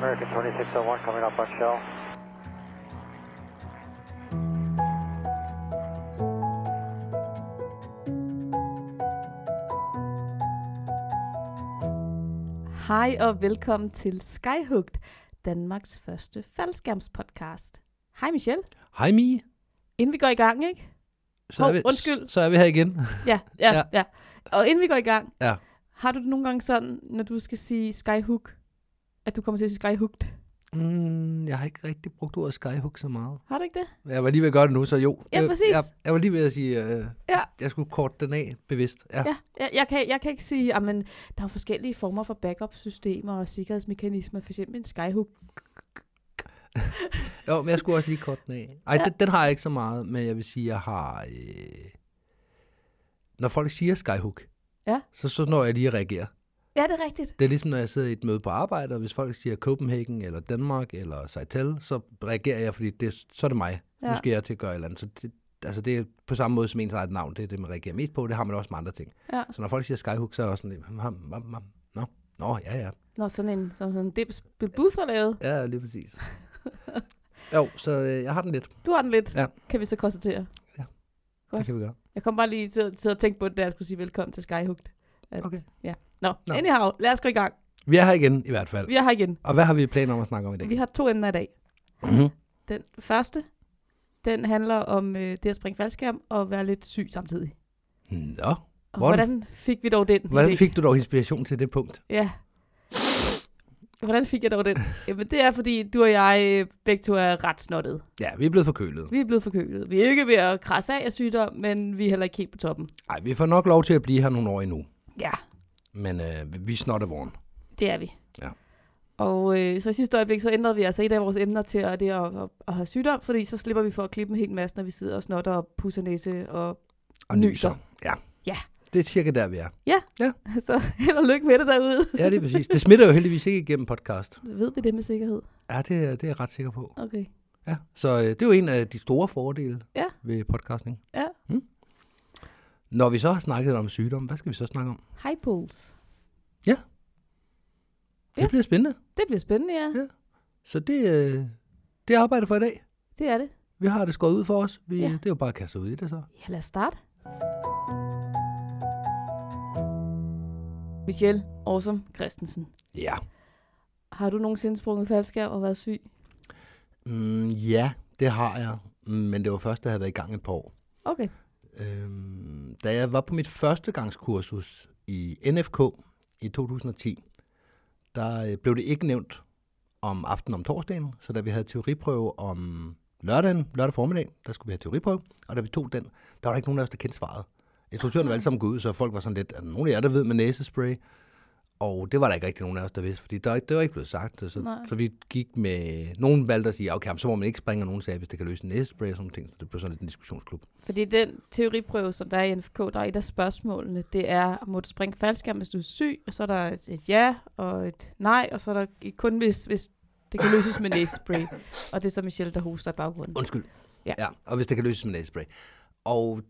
American 2601 coming up on shell. Hej og velkommen til Skyhugt, Danmarks første faldskærmspodcast. Hej Michelle. Hej Mie. Inden vi går i gang, ikke? Så, Hov, er vi, undskyld. så er vi her igen. Ja, ja, ja, Ja. ja. Og inden vi går i gang, Ja. har du det nogle gange sådan, når du skal sige Skyhook, at du kommer til at Skyhugt? Mm, jeg har ikke rigtig brugt ordet skyhook så meget. Har du ikke det? Jeg var lige ved at gøre det nu, så jo. Ja, Jeg- præcis. Jeg, jeg var lige ved at sige, øh, Ja. jeg skulle korte den af bevidst. Ja. Ja, jeg, jeg, kan, jeg kan ikke sige, at der er forskellige former for backup-systemer og sikkerhedsmekanismer, for eksempel en Skyhook. Jo, men jeg skulle også lige korte den af. Ej, ja. den, den har jeg ikke så meget, men jeg vil sige, jeg har... Øh, når folk siger skyhook, Ja. så, så når jeg lige at reagere. Ja, det er rigtigt. Det er ligesom, når jeg sidder i et møde på arbejde, og hvis folk siger Copenhagen, eller Danmark, eller Seitel, så reagerer jeg, fordi det, så er det mig. Ja. Ja. Nu skal jeg til at gøre et eller andet. Så det, altså det er på samme måde som ens eget navn, det er det, man reagerer mest på. Det har man også med andre ting. Ja. Så når folk siger Skyhook, så er jeg også sådan lidt, "Hm, hm, hm, hm, nå, nå, ja, ja. Når sådan en, sådan, sådan en dips Bill Booth har lavet. Ja, lige præcis. jo, så øh, jeg har den lidt. Du har den lidt, Ja. kan vi så konstatere. Godt. Det kan vi gøre. Jeg kom bare lige til, til at tænke på det, da jeg skulle sige velkommen til. At, Okay. Ja. Nå, Nå. Anyhow, lad os gå i gang. Vi er her igen, i hvert fald. Vi er her igen. Og hvad har vi planer om at snakke om i dag? Vi har to emner i dag. Mm-hmm. Den første, den handler om øh, det at springe faldskærm og være lidt syg samtidig. Nå, Og Hvordan- hvordan fik vi dog den hvordan idé? fik du dog inspiration til det punkt? Ja. Hvordan fik jeg dog den? Jamen, det er, fordi du og jeg øh, begge to er ret snottede. Ja, vi er blevet forkølet. Vi er blevet forkølet. Vi er ikke ved at krasse af af sygdom, men vi er heller ikke helt på toppen. Nej, vi får nok lov til at blive her nogle år endnu. Ja, Men øh, vi er snottevogn. det er vi. Ja. Og øh, så i sidste øjeblik, så ændrede vi altså et af vores emner til at, det at, at, at have sygdom, fordi så slipper vi for at klippe en hel masse, når vi sidder og snotter og pusser næse. Og Og Nyser. nyser. Ja. Ja. Det er cirka der, vi er. så held og lykke med det derude. Ja, det er præcis. Det smitter jo heldigvis ikke igennem podcast. Ved vi det med sikkerhed? Ja, det, er- det er jeg ret sikker på. Okay. Ja. Så øh, det er jo en af de store fordele Ja. ved podcasting. Ja. Når vi så har snakket om sygdom, hvad skal vi så snakke om? High pools. Det Ja. bliver spændende. Det bliver spændende, ja. Ja. Så det, øh, det er arbejdet for i dag. Det er det. Vi har det skåret ud for os. Vi, Ja. Det er jo bare at kaste ud i det så. Ja, lad os starte. Michelle Awesome Christensen. Ja. Har du nogensinde sprunget faldskærm og været syg? Mm, ja, det har jeg. Men det var først, da jeg havde været i gang et par år. Okay. Øhm, da jeg var på mit førstegangskursus i NFK i 2010, der øh, blev det ikke nævnt om aftenen om torsdagen, så da vi havde teoriprøve om lørdagen, lørdag formiddag, der skulle vi have teoriprøve, og da vi tog den, der var der ikke nogen af os, der kendte svaret. Instruktøren var alle sammen gået ud, så folk var sådan lidt, er der nogen af jer, der ved med næsespray? Og det var der ikke rigtig nogen af os, der vidste, fordi der, det var ikke blevet sagt. Så, Nej. så vi gik med... Nogen valgte at sige, okay, jamen, så må man ikke springe, og nogen sagde, hvis det kan løse en næsespray og sådan ting. Så det blev sådan lidt en diskussionsklub. Fordi den teoriprøve, som der er i NFK, der er et af spørgsmålene, det er, må du springe faldskærm, hvis du er syg? Og så er der et, et ja og et nej, og så er der kun, hvis, hvis det kan løses med næsespray. Og det er så Michelle, der hoster i baggrunden. Undskyld. Ja. ja. Og hvis det kan løses med næsespray. Og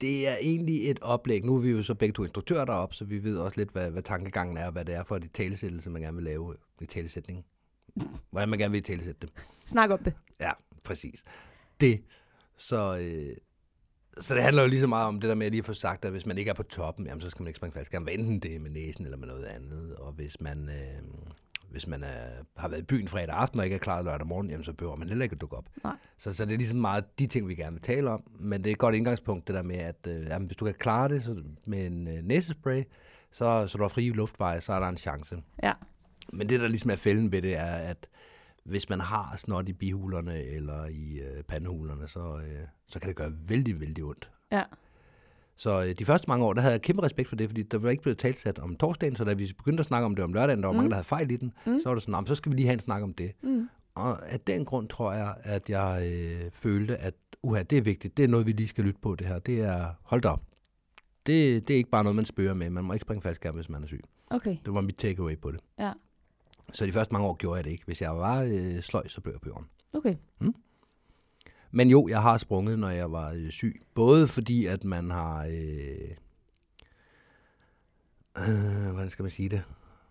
det er egentlig et oplæg. Nu er vi jo så begge to instruktører deroppe, så vi ved også lidt, hvad, hvad tankegangen er, og hvad det er for et talesættelse, man gerne vil lave i talesætning. Hvordan man gerne vil talesætte det. Snak om det. Ja, præcis. Det. Så, øh, så det handler jo lige så meget om det der med at lige få sagt, at hvis man ikke er på toppen, jamen, så skal man ikke springe faldskærm. Enten det er med næsen eller med noget andet. Og hvis man, øh, hvis man er, har været i byen fredag aften og ikke er klar lørdag morgen, jamen, så behøver man heller ikke at dukke op. Nej. Så, så det er ligesom meget de ting, vi gerne vil tale om. Men det er et godt indgangspunkt, det der med, at øh, jamen, hvis du kan klare det så, med en øh, næsespray, så, så du har frie luftveje, så er der en chance. Ja. Men det, der ligesom er fælden ved det, er, at hvis man har snot i bihulerne eller i øh, pandehulerne, så, øh, så kan det gøre vældig, vældig ondt. Ja. Så øh, de første mange år, der havde jeg kæmpe respekt for det, fordi der var ikke blevet talsat om torsdagen, så da vi begyndte at snakke om det om lørdagen, der var mm. mange, der havde fejl i den, mm. så var det sådan, "Nå, men så skal vi lige have en snak om det. Mm. Og af den grund tror jeg, at jeg øh, følte, at uha, det er vigtigt, det er noget, vi lige skal lytte på det her. Det er, hold da op, det, det er ikke bare noget, man spørger med. Man må ikke springe faldskærm, hvis man er syg. Okay. Det var mit takeaway på det. Ja. Så de første mange år gjorde jeg det ikke. Hvis jeg var øh, sløj, så blev jeg på jorden. Okay. Men jo, jeg har sprunget, når jeg var øh, syg. Både fordi, at man har... Øh, øh, hvordan skal man sige det?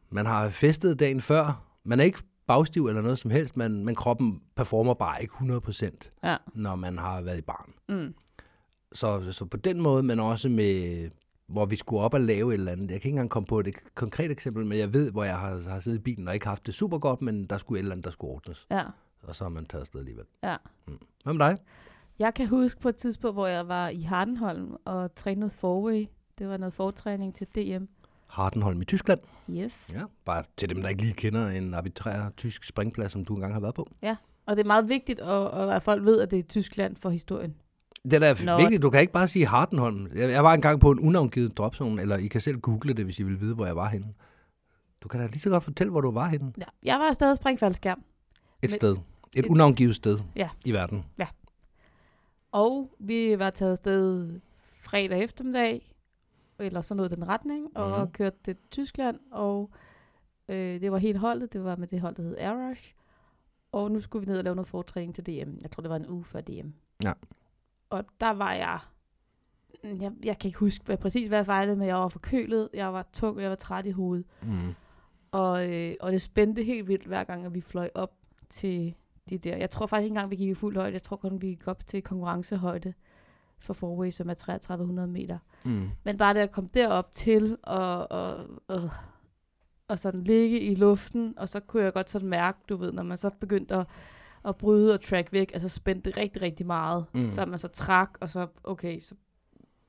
Man har festet dagen før. Man er ikke bagstiv eller noget som helst, men, men kroppen performer bare ikke 100%, Ja. når man har været i barn. Mm. Så, så på den måde, men også med, hvor vi skulle op og lave et eller andet. Jeg kan ikke engang komme på et konkret eksempel, men jeg ved, hvor jeg har, har siddet i bilen og ikke haft det super godt, men der skulle et eller andet, der skulle ordnes. Ja. Og så har man taget afsted alligevel. Ja. Mm. Hvad med dig? Jeg kan huske på et tidspunkt, hvor jeg var i Hardenholm og trænede forway. Det var noget fortræning til DM. Hardenholm i Tyskland. Yes. Ja, bare til dem, der ikke lige kender en arbitrær tysk springplads, som du engang har været på. Og det er meget vigtigt, at, at folk ved, at det er Tyskland for historien. Det er da vigtigt. Du kan ikke bare sige Hardenholm. Jeg, jeg var engang på en unavngivet dropzone, eller I kan selv google det, hvis I vil vide, hvor jeg var henne. Du kan da lige så godt fortælle, hvor du var henne. Ja. Jeg var stadig springfaldskærm. Et sted. Et et- unavngivet sted Ja. i verden. Og vi var taget afsted fredag eftermiddag, eller sådan noget den retning, og Mhm. kørte til Tyskland, og øh, det var helt holdet, det var med det hold, der hed Air Rush. Og nu skulle vi ned og lave noget fortræning til DM. Jeg tror, det var en uge før DM. Ja. Og der var jeg, jeg, jeg kan ikke huske hvad, præcis, hvad jeg fejlede, men jeg var forkølet, jeg var tung, og jeg var træt i hovedet. Mm. Og, øh, og det spændte helt vildt, hver gang, at vi fløj op til de der. Jeg tror faktisk ikke engang, vi gik i fuld højde. Jeg tror kun, vi gik op til konkurrencehøjde for forway, som er 3300 meter. Mm. Men bare det at komme derop til og, og, og, og sådan ligge i luften, og så kunne jeg godt sådan mærke, du ved, når man så begyndte at, at bryde og track væk, altså spændte rigtig, rigtig meget, mm. før man så trak, og så, okay, så,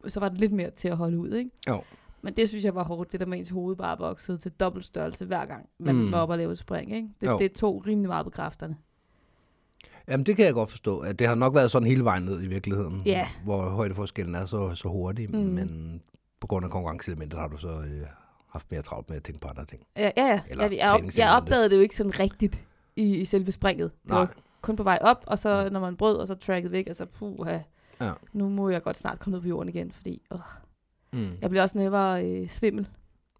så var det lidt mere til at holde ud, ikke? Jo. Men det synes jeg var hårdt, det der med ens hoved bare voksede til dobbelt størrelse hver gang, man Mm. var oppe og lave et spring, ikke? Det, Jo. det tog rimelig meget på kræfterne. Jamen, det kan jeg godt forstå. At det har nok været sådan hele vejen ned i virkeligheden. Ja. Hvor højdeforskellen er så, så hurtig. Mm. Men på grund af konkurrenceelementet har du så øh, haft mere travlt med at tænke på andre ting. Ja, ja, ja. Eller Jeg, jeg, op, jeg opdagede det jo ikke sådan rigtigt i, i selve springet. Det Nej. var kun på vej op, og så når man brød, og så tracket væk, og så puha, Ja. nu må jeg godt snart komme ned på jorden igen, fordi åh, Mm. jeg bliver også nemmere øh, svimmel,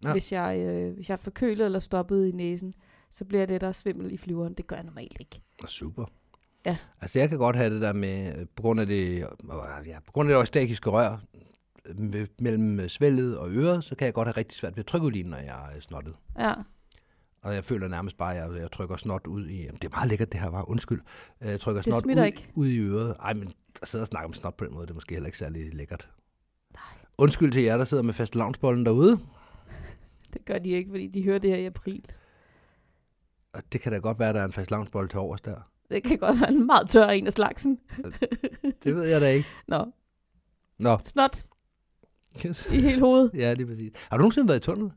Ja. hvis, jeg, øh, hvis jeg er forkølet eller stoppet i næsen, så bliver det der svimmel i flyveren. Det gør jeg normalt ikke. Super. Ja. Altså, jeg kan godt have det der med, øh, på grund af det, øh, ja, på grund af det eustakiske rør øh, mellem svældet og øret, så kan jeg godt have rigtig svært ved at trykke ud når jeg er snottet. Ja, Og jeg føler nærmest bare, at jeg, jeg trykker snot ud i... Jamen, det er meget lækkert, det her var. Undskyld. Øh, Jeg trykker Det snot ud, ikke. ud i øret. Ej, men at sidde og snakke om snot på den måde, det er måske heller ikke særlig lækkert. Undskyld til jer, der sidder med fast lavnsbollen derude. det gør de ikke, fordi de hører det her i april. Og det kan da godt være, at der er en fast lavnsbold til overs der. Det kan godt være en meget tør en af slagsen. Det ved jeg da ikke. Nå, Nå. snot Yes. i hele hovedet. Ja, lige præcis. Har du nogensinde været i tunnel?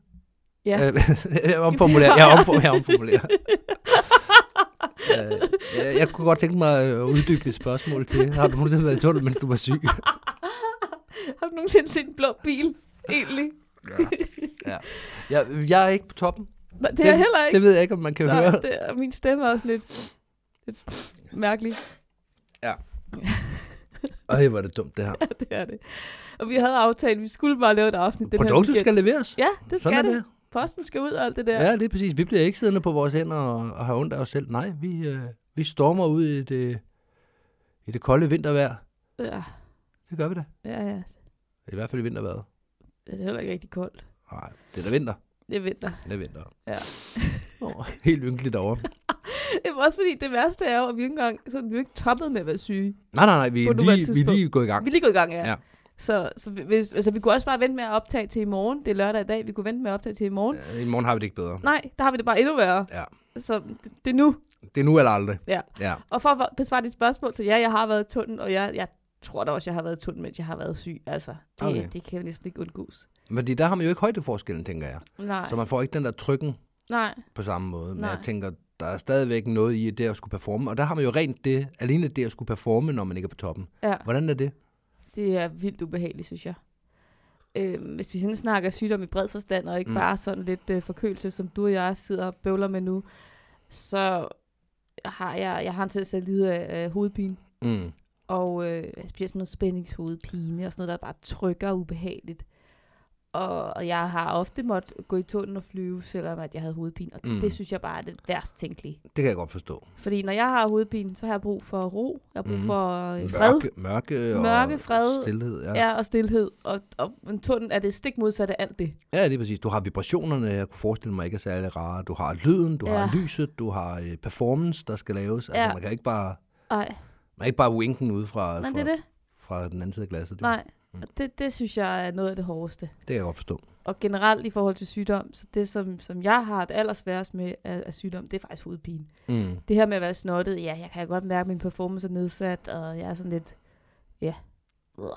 Ja. Øh, jeg omformulerer. Jeg, omfor, jeg omformulerer. Øh, jeg, jeg kunne godt tænke mig at uddybe et spørgsmål til. Har du nogensinde været i tunnel, mens du var syg? Har du nogensinde set en blå bil? Egentlig. Ja. ja. Jeg, jeg er ikke på toppen. Nej, det er jeg heller ikke. Det ved jeg ikke, om man kan Nej, høre. det er, min stemme er også lidt, lidt mærkelig. Ej, hvor er det dumt, det her. Ja, det er det. Og vi havde aftalt, at vi skulle bare lave et afsnit den her Produktet weekend. skal leveres. Ja, det skal Sådan er det. Posten skal ud og alt det der. Ja, det er præcis. Vi bliver ikke siddende på vores hænder og, og have ondt af os selv. Nej, vi, øh, vi stormer ud i det, i det kolde vintervejr. Ja, Det gør vi da. ja, ja. I hvert fald i vintervejret. Det er heller ikke rigtig koldt. Nej, det er da vinter. Det er vinter. Det er vinter. Ja. Oh, helt ynkeligt derovre. Det er også fordi, det værste er jo, at vi ikke engang, så er vi ikke toppet med at være syge. Nej, nej, nej, vi er lige, vi er lige gået i gang. Vi er lige gået i gang, ja. Ja. Så, så hvis, altså, vi kunne også bare vente med at optage til i morgen. Det er lørdag i dag. Vi kunne vente med at optage til i morgen. Øh, I morgen har vi det ikke bedre. Nej, der har vi det bare endnu værre. Ja. Så det, det er nu. Det er nu eller aldrig. Ja. ja. Og for at besvare dit spørgsmål, så ja, jeg har været i tunnel, og jeg, jeg tror da også, jeg har været tunnel, mens jeg har været syg. Altså, det, Okay. det kan jo næsten ikke undgås. Men der har man jo ikke højdeforskellen, tænker jeg. Nej, Så man får ikke den der trykken nej, på samme måde. Men Nej. jeg tænker, der er stadigvæk noget i det at skulle performe. Og der har man jo rent det, alene det at skulle performe, når man ikke er på toppen. ja. Hvordan er det? Det er vildt ubehageligt, synes jeg. Øh, hvis vi sådan snakker sygdom i bred forstand, og ikke Mm. bare sådan lidt øh, forkølelse, som du og jeg sidder og bøvler med nu, så har jeg, jeg har en til at lide af, af hovedpine. Mm. Og øh, specielt sådan noget spændingshovedpine og sådan noget, der bare trykker ubehageligt. Og, og jeg har ofte måttet gå i tunnel og flyve, selvom at jeg havde hovedpine. Og Mm. det synes jeg bare er det værst tænkelige. Det kan jeg godt forstå. Fordi når jeg har hovedpine, så har jeg brug for ro. Jeg har brug mm. for øh, fred. Mørke, mørke, og Mørke, fred. stillhed. Ja. Ja. og stillhed. Og, og en tunnel er det stik modsatte af alt det. ja, det er præcis. Du har vibrationerne, jeg kunne forestille mig ikke er særlig rare. Du har lyden, du Ja. har lyset, du har øh, performance, der skal laves. Altså, Ja. man kan ikke bare, Nej, man kan ikke bare winken ud fra, men fra, det er det. fra den anden side af glasset. Nej, Mm. det, det synes jeg er noget af det hårdeste. Det kan jeg godt forstå. Og generelt i forhold til sygdom, så det som, som jeg har det allersværest med af, af sygdom, det er faktisk hovedpine. Mm. Det her med at være snottet, ja, jeg kan godt mærke, at min performance er nedsat, og jeg er sådan lidt, ja, Ugh.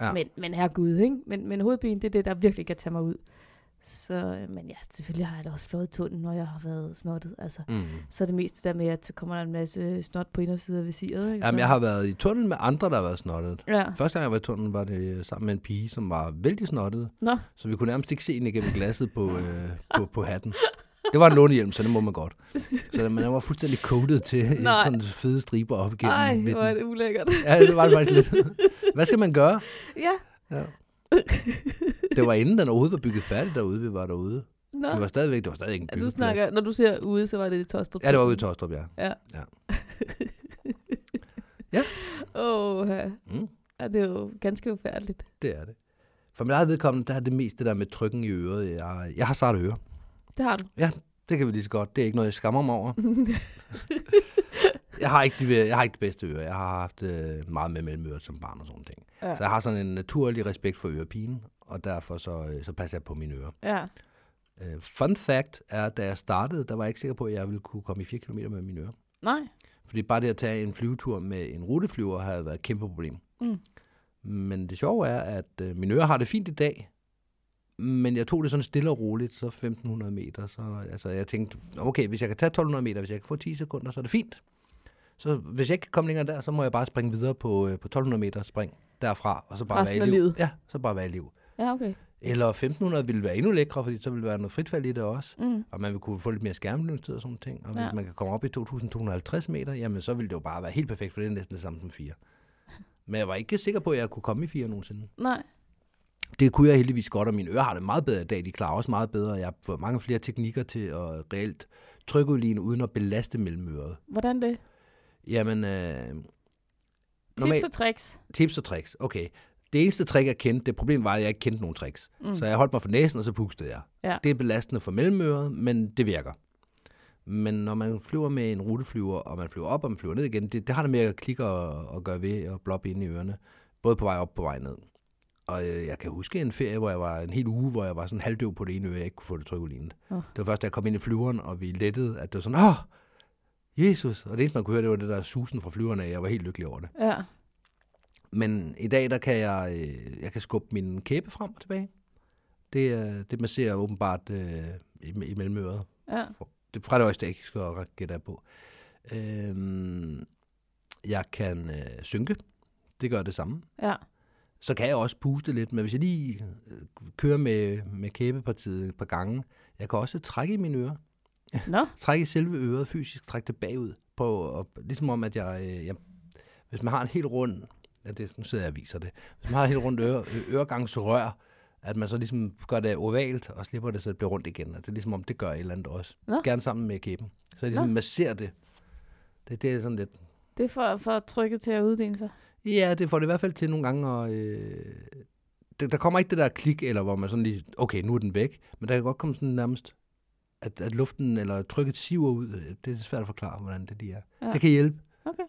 Ja. Men, men herregud, ikke? Men, men hovedpine, det er det, der virkelig kan tage mig ud. Så, øh, men ja, selvfølgelig har jeg da også flået i tunden, når jeg har været snottet. Altså, Mm. så er det mest det der med, at så kommer der en masse snot på indersiden af visiret. Ikke? Jamen, jeg har været i tunnel med andre, der har været snottet. Ja. Første gang jeg var i tunnelen, var det sammen med en pige, som var vældig snottet. Nå, Så vi kunne nærmest ikke se hende igennem glasset på, øh, på, på hatten. Det var en lånehjelm, så det må man godt. Så den var fuldstændig coated til Nej. sådan fede striber op igennem ej, midten. hvor er det ulækkert. Ja, det var det faktisk lidt. Hvad skal man gøre? ja. Ja. Det var inden den overhovedet var bygget færdig derude, vi var derude. Nå, Det var stadigvæk, det var stadig ikke en ja, du byggeplads. snakker, når du ser ude, så var det i Tostrup. Ja, det var ude i Tostrup, ja. Ja. Ja. Åh, oh, ja. Mm, ja, det er jo ganske ufærdeligt. det er det. For mit eget vedkommende, der er det mest det der med trykken i øret. Jeg, jeg har sarte ører. Det har du. Ja, det kan vi lige så godt. Det er ikke noget, jeg skammer mig over. Jeg har ikke de, jeg har ikke det bedste øre. Jeg har haft øh, meget med mellemøret som barn og sådan ting. Ja. Så jeg har sådan en naturlig respekt for ørepinen, og derfor så, øh, så passer jeg på mine ører. ja. Uh, fun fact er, at da jeg startede, der var jeg ikke sikker på, at jeg ville kunne komme i 4 km med mine ører. Nej. Fordi bare det at tage en flyvetur med en ruteflyver havde været et kæmpe problem. Mm. Men det sjove er, at øh, mine ører har det fint i dag, men jeg tog det sådan stille og roligt, så 1500 meter. Så altså, jeg tænkte, okay, hvis jeg kan tage 1200 meter, hvis jeg kan få 10 sekunder, så er det fint. Så hvis jeg ikke kan komme længere der, så må jeg bare springe videre på, øh, på 1200 meter spring derfra, og så bare Resten være i liv. livet. Ja, så bare være i liv. Ja, okay. Eller 1500 ville være endnu lækre, fordi så ville være noget fritfald i det også. Mm. Og man vil kunne få lidt mere skærmløbstid og sådan ting. Og hvis Ja. man kan komme op i 2250 meter, jamen så ville det jo bare være helt perfekt, for det er næsten det samme som 4. Men jeg var ikke sikker på, at jeg kunne komme i 4 nogensinde. Nej. Det kunne jeg heldigvis godt, og mine ører har det meget bedre i dag. De klarer også meget bedre. Jeg har fået mange flere teknikker til at reelt trykudligne uden at belaste mellemøret. Hvordan det? Jamen, øh, Tips normalt, og tricks. tips og tricks. Okay. Det eneste trick, jeg kendte, det problem var, at jeg ikke kendte nogen tricks. Mm. Så jeg holdt mig for næsen, og så pustede jeg. Ja. Det er belastende for mellemøret, men det virker. Men når man flyver med en ruteflyver, og man flyver op, og man flyver ned igen, det, det har det med at klikke og, og gøre ved og bloppe ind i ørerne. Både på vej op og på vej ned. Og øh, jeg kan huske en ferie, hvor jeg var en hel uge, hvor jeg var sådan halvdøv på det ene øre, jeg ikke kunne få det trykudlignet. Åh. Det var først, da jeg kom ind i flyveren, og vi lettede, at det var sådan, åh, Jesus. Og det eneste, man kunne høre, det var det der susen fra flyverne, jeg var helt lykkelig over det. Ja. Men i dag, der kan jeg, øh, jeg kan skubbe min kæbe frem og tilbage. Det, det masserer åbenbart øh, i, i mellemøret. Ja. Det fra det øjeblik, ikke skal jeg gætte på. Øhm, jeg kan øh, synke. Det gør det samme. Ja. Så kan jeg også puste lidt, men hvis jeg lige øh, kører med, med kæbepartiet et par gange, jeg kan også trække i mine ører. Nå. Trække i selve øret fysisk, trække det bagud. På, og, ligesom om, at jeg, øh, jeg... Hvis man har en helt rund... Ja, det, nu sidder jeg og viser det. Hvis man har en helt rundt øre, øregangsrør, at man så ligesom gør det ovalt, og slipper det, så det bliver rundt igen. Og det er ligesom om, det gør et eller andet også. Nå. Gerne sammen med kæben. Så jeg ligesom Nå. masserer det. det. Det er sådan lidt... Det er for, for trykket til at uddele sig. Ja, det får det i hvert fald til nogle gange at... Øh, der, der kommer ikke det der klik, eller hvor man sådan lige, okay, nu er den væk. Men der kan godt komme sådan nærmest, at, at luften eller trykket siver ud. Det er svært at forklare, hvordan det lige er. Ja. Det kan hjælpe. Okay.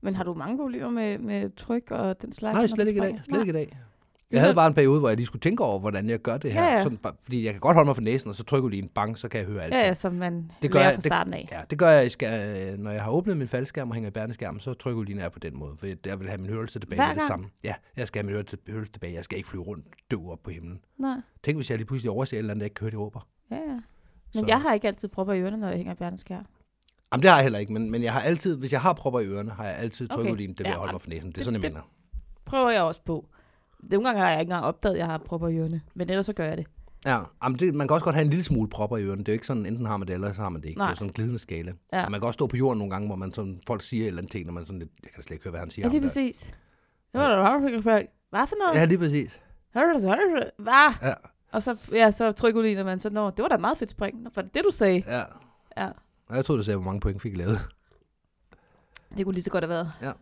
Men har du mange problemer med, med tryk og den slags? Nej, slet ikke i dag. Slet ikke i dag. Det Jeg havde bare en periode, hvor jeg lige skulle tænke over, hvordan jeg gør det her. Ja, ja. Sådan, fordi jeg kan godt holde mig for næsen, og så trykker lige en bang, så kan jeg høre alt. Ja, ja, som man Det gør lærer jeg- fra det- starten af. Ja, det gør jeg, i ska- øh, når jeg har åbnet min faldskærm og hænger i bærneskærmen, så trykker jeg lige nær på den måde, for jeg vil have min hørelse tilbage med det samme. Ja, jeg skal have min hørelse, hørelse tilbage. Jeg skal ikke flyve rundt døv op på himlen. Nej. Tænk, hvis jeg lige pludselig overser et eller andet, jeg ikke kan høre, de råber. Ja, ja. Men Så- jeg har ikke altid propper i ørerne, når jeg hænger i bjerneskær. Jamen, det har jeg heller ikke, men, men jeg har altid, hvis jeg har propper i ørerne, har jeg altid trykket okay. det vil Ja, jeg holde mig for næsen. Det er sådan, jeg det- mener. Prøver jeg også på. Nogle gange har jeg ikke engang opdaget, at jeg har propper i ørerne. Men ellers så gør jeg det. Ja, jamen det, man kan også godt have en lille smule propper i ørerne. Det er jo ikke sådan, enten har man det, eller så har man det ikke. Nej. Det er sådan en glidende skala. Ja. Og man kan også stå på jorden nogle gange, hvor man sådan, folk siger et eller andet ting, når man sådan lidt, jeg kan slet ikke høre, hvad han siger. Ja, lige der. præcis. Det var da Hvad for noget? Ja, lige præcis. Hvad? Ja. Og så, ja, så trykker man så, Nå, det var da et meget fedt spring. Var det det, du sagde? Ja. Ja. Jeg troede, du sagde, hvor mange point fik lavet. Det kunne lige så godt have været. Ja.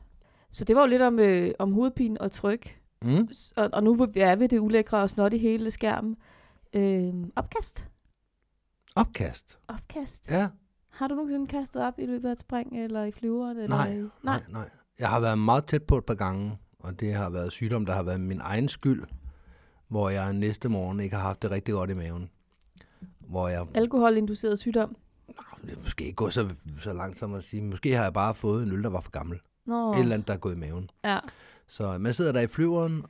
Så det var jo lidt om, øh, om hovedpine og tryk. Mm. Og, og nu er vi det ulækre og snot i hele skærmen. Øh, opkast. Opkast. Opkast. Ja. Har du nogensinde kastet op i løbet af et spring, eller i flyveren? Eller Nej, i... nej, nej. Jeg har været meget tæt på et par gange, og det har været sygdom, der har været min egen skyld, hvor jeg næste morgen ikke har haft det rigtig godt i maven. Hvor jeg Alkoholinduceret sygdom. det måske ikke gå så, så langt som at sige, måske har jeg bare fået en øl, der var for gammel. Nå, Et eller andet, der er gået i maven. ja. Så man sidder der i flyveren,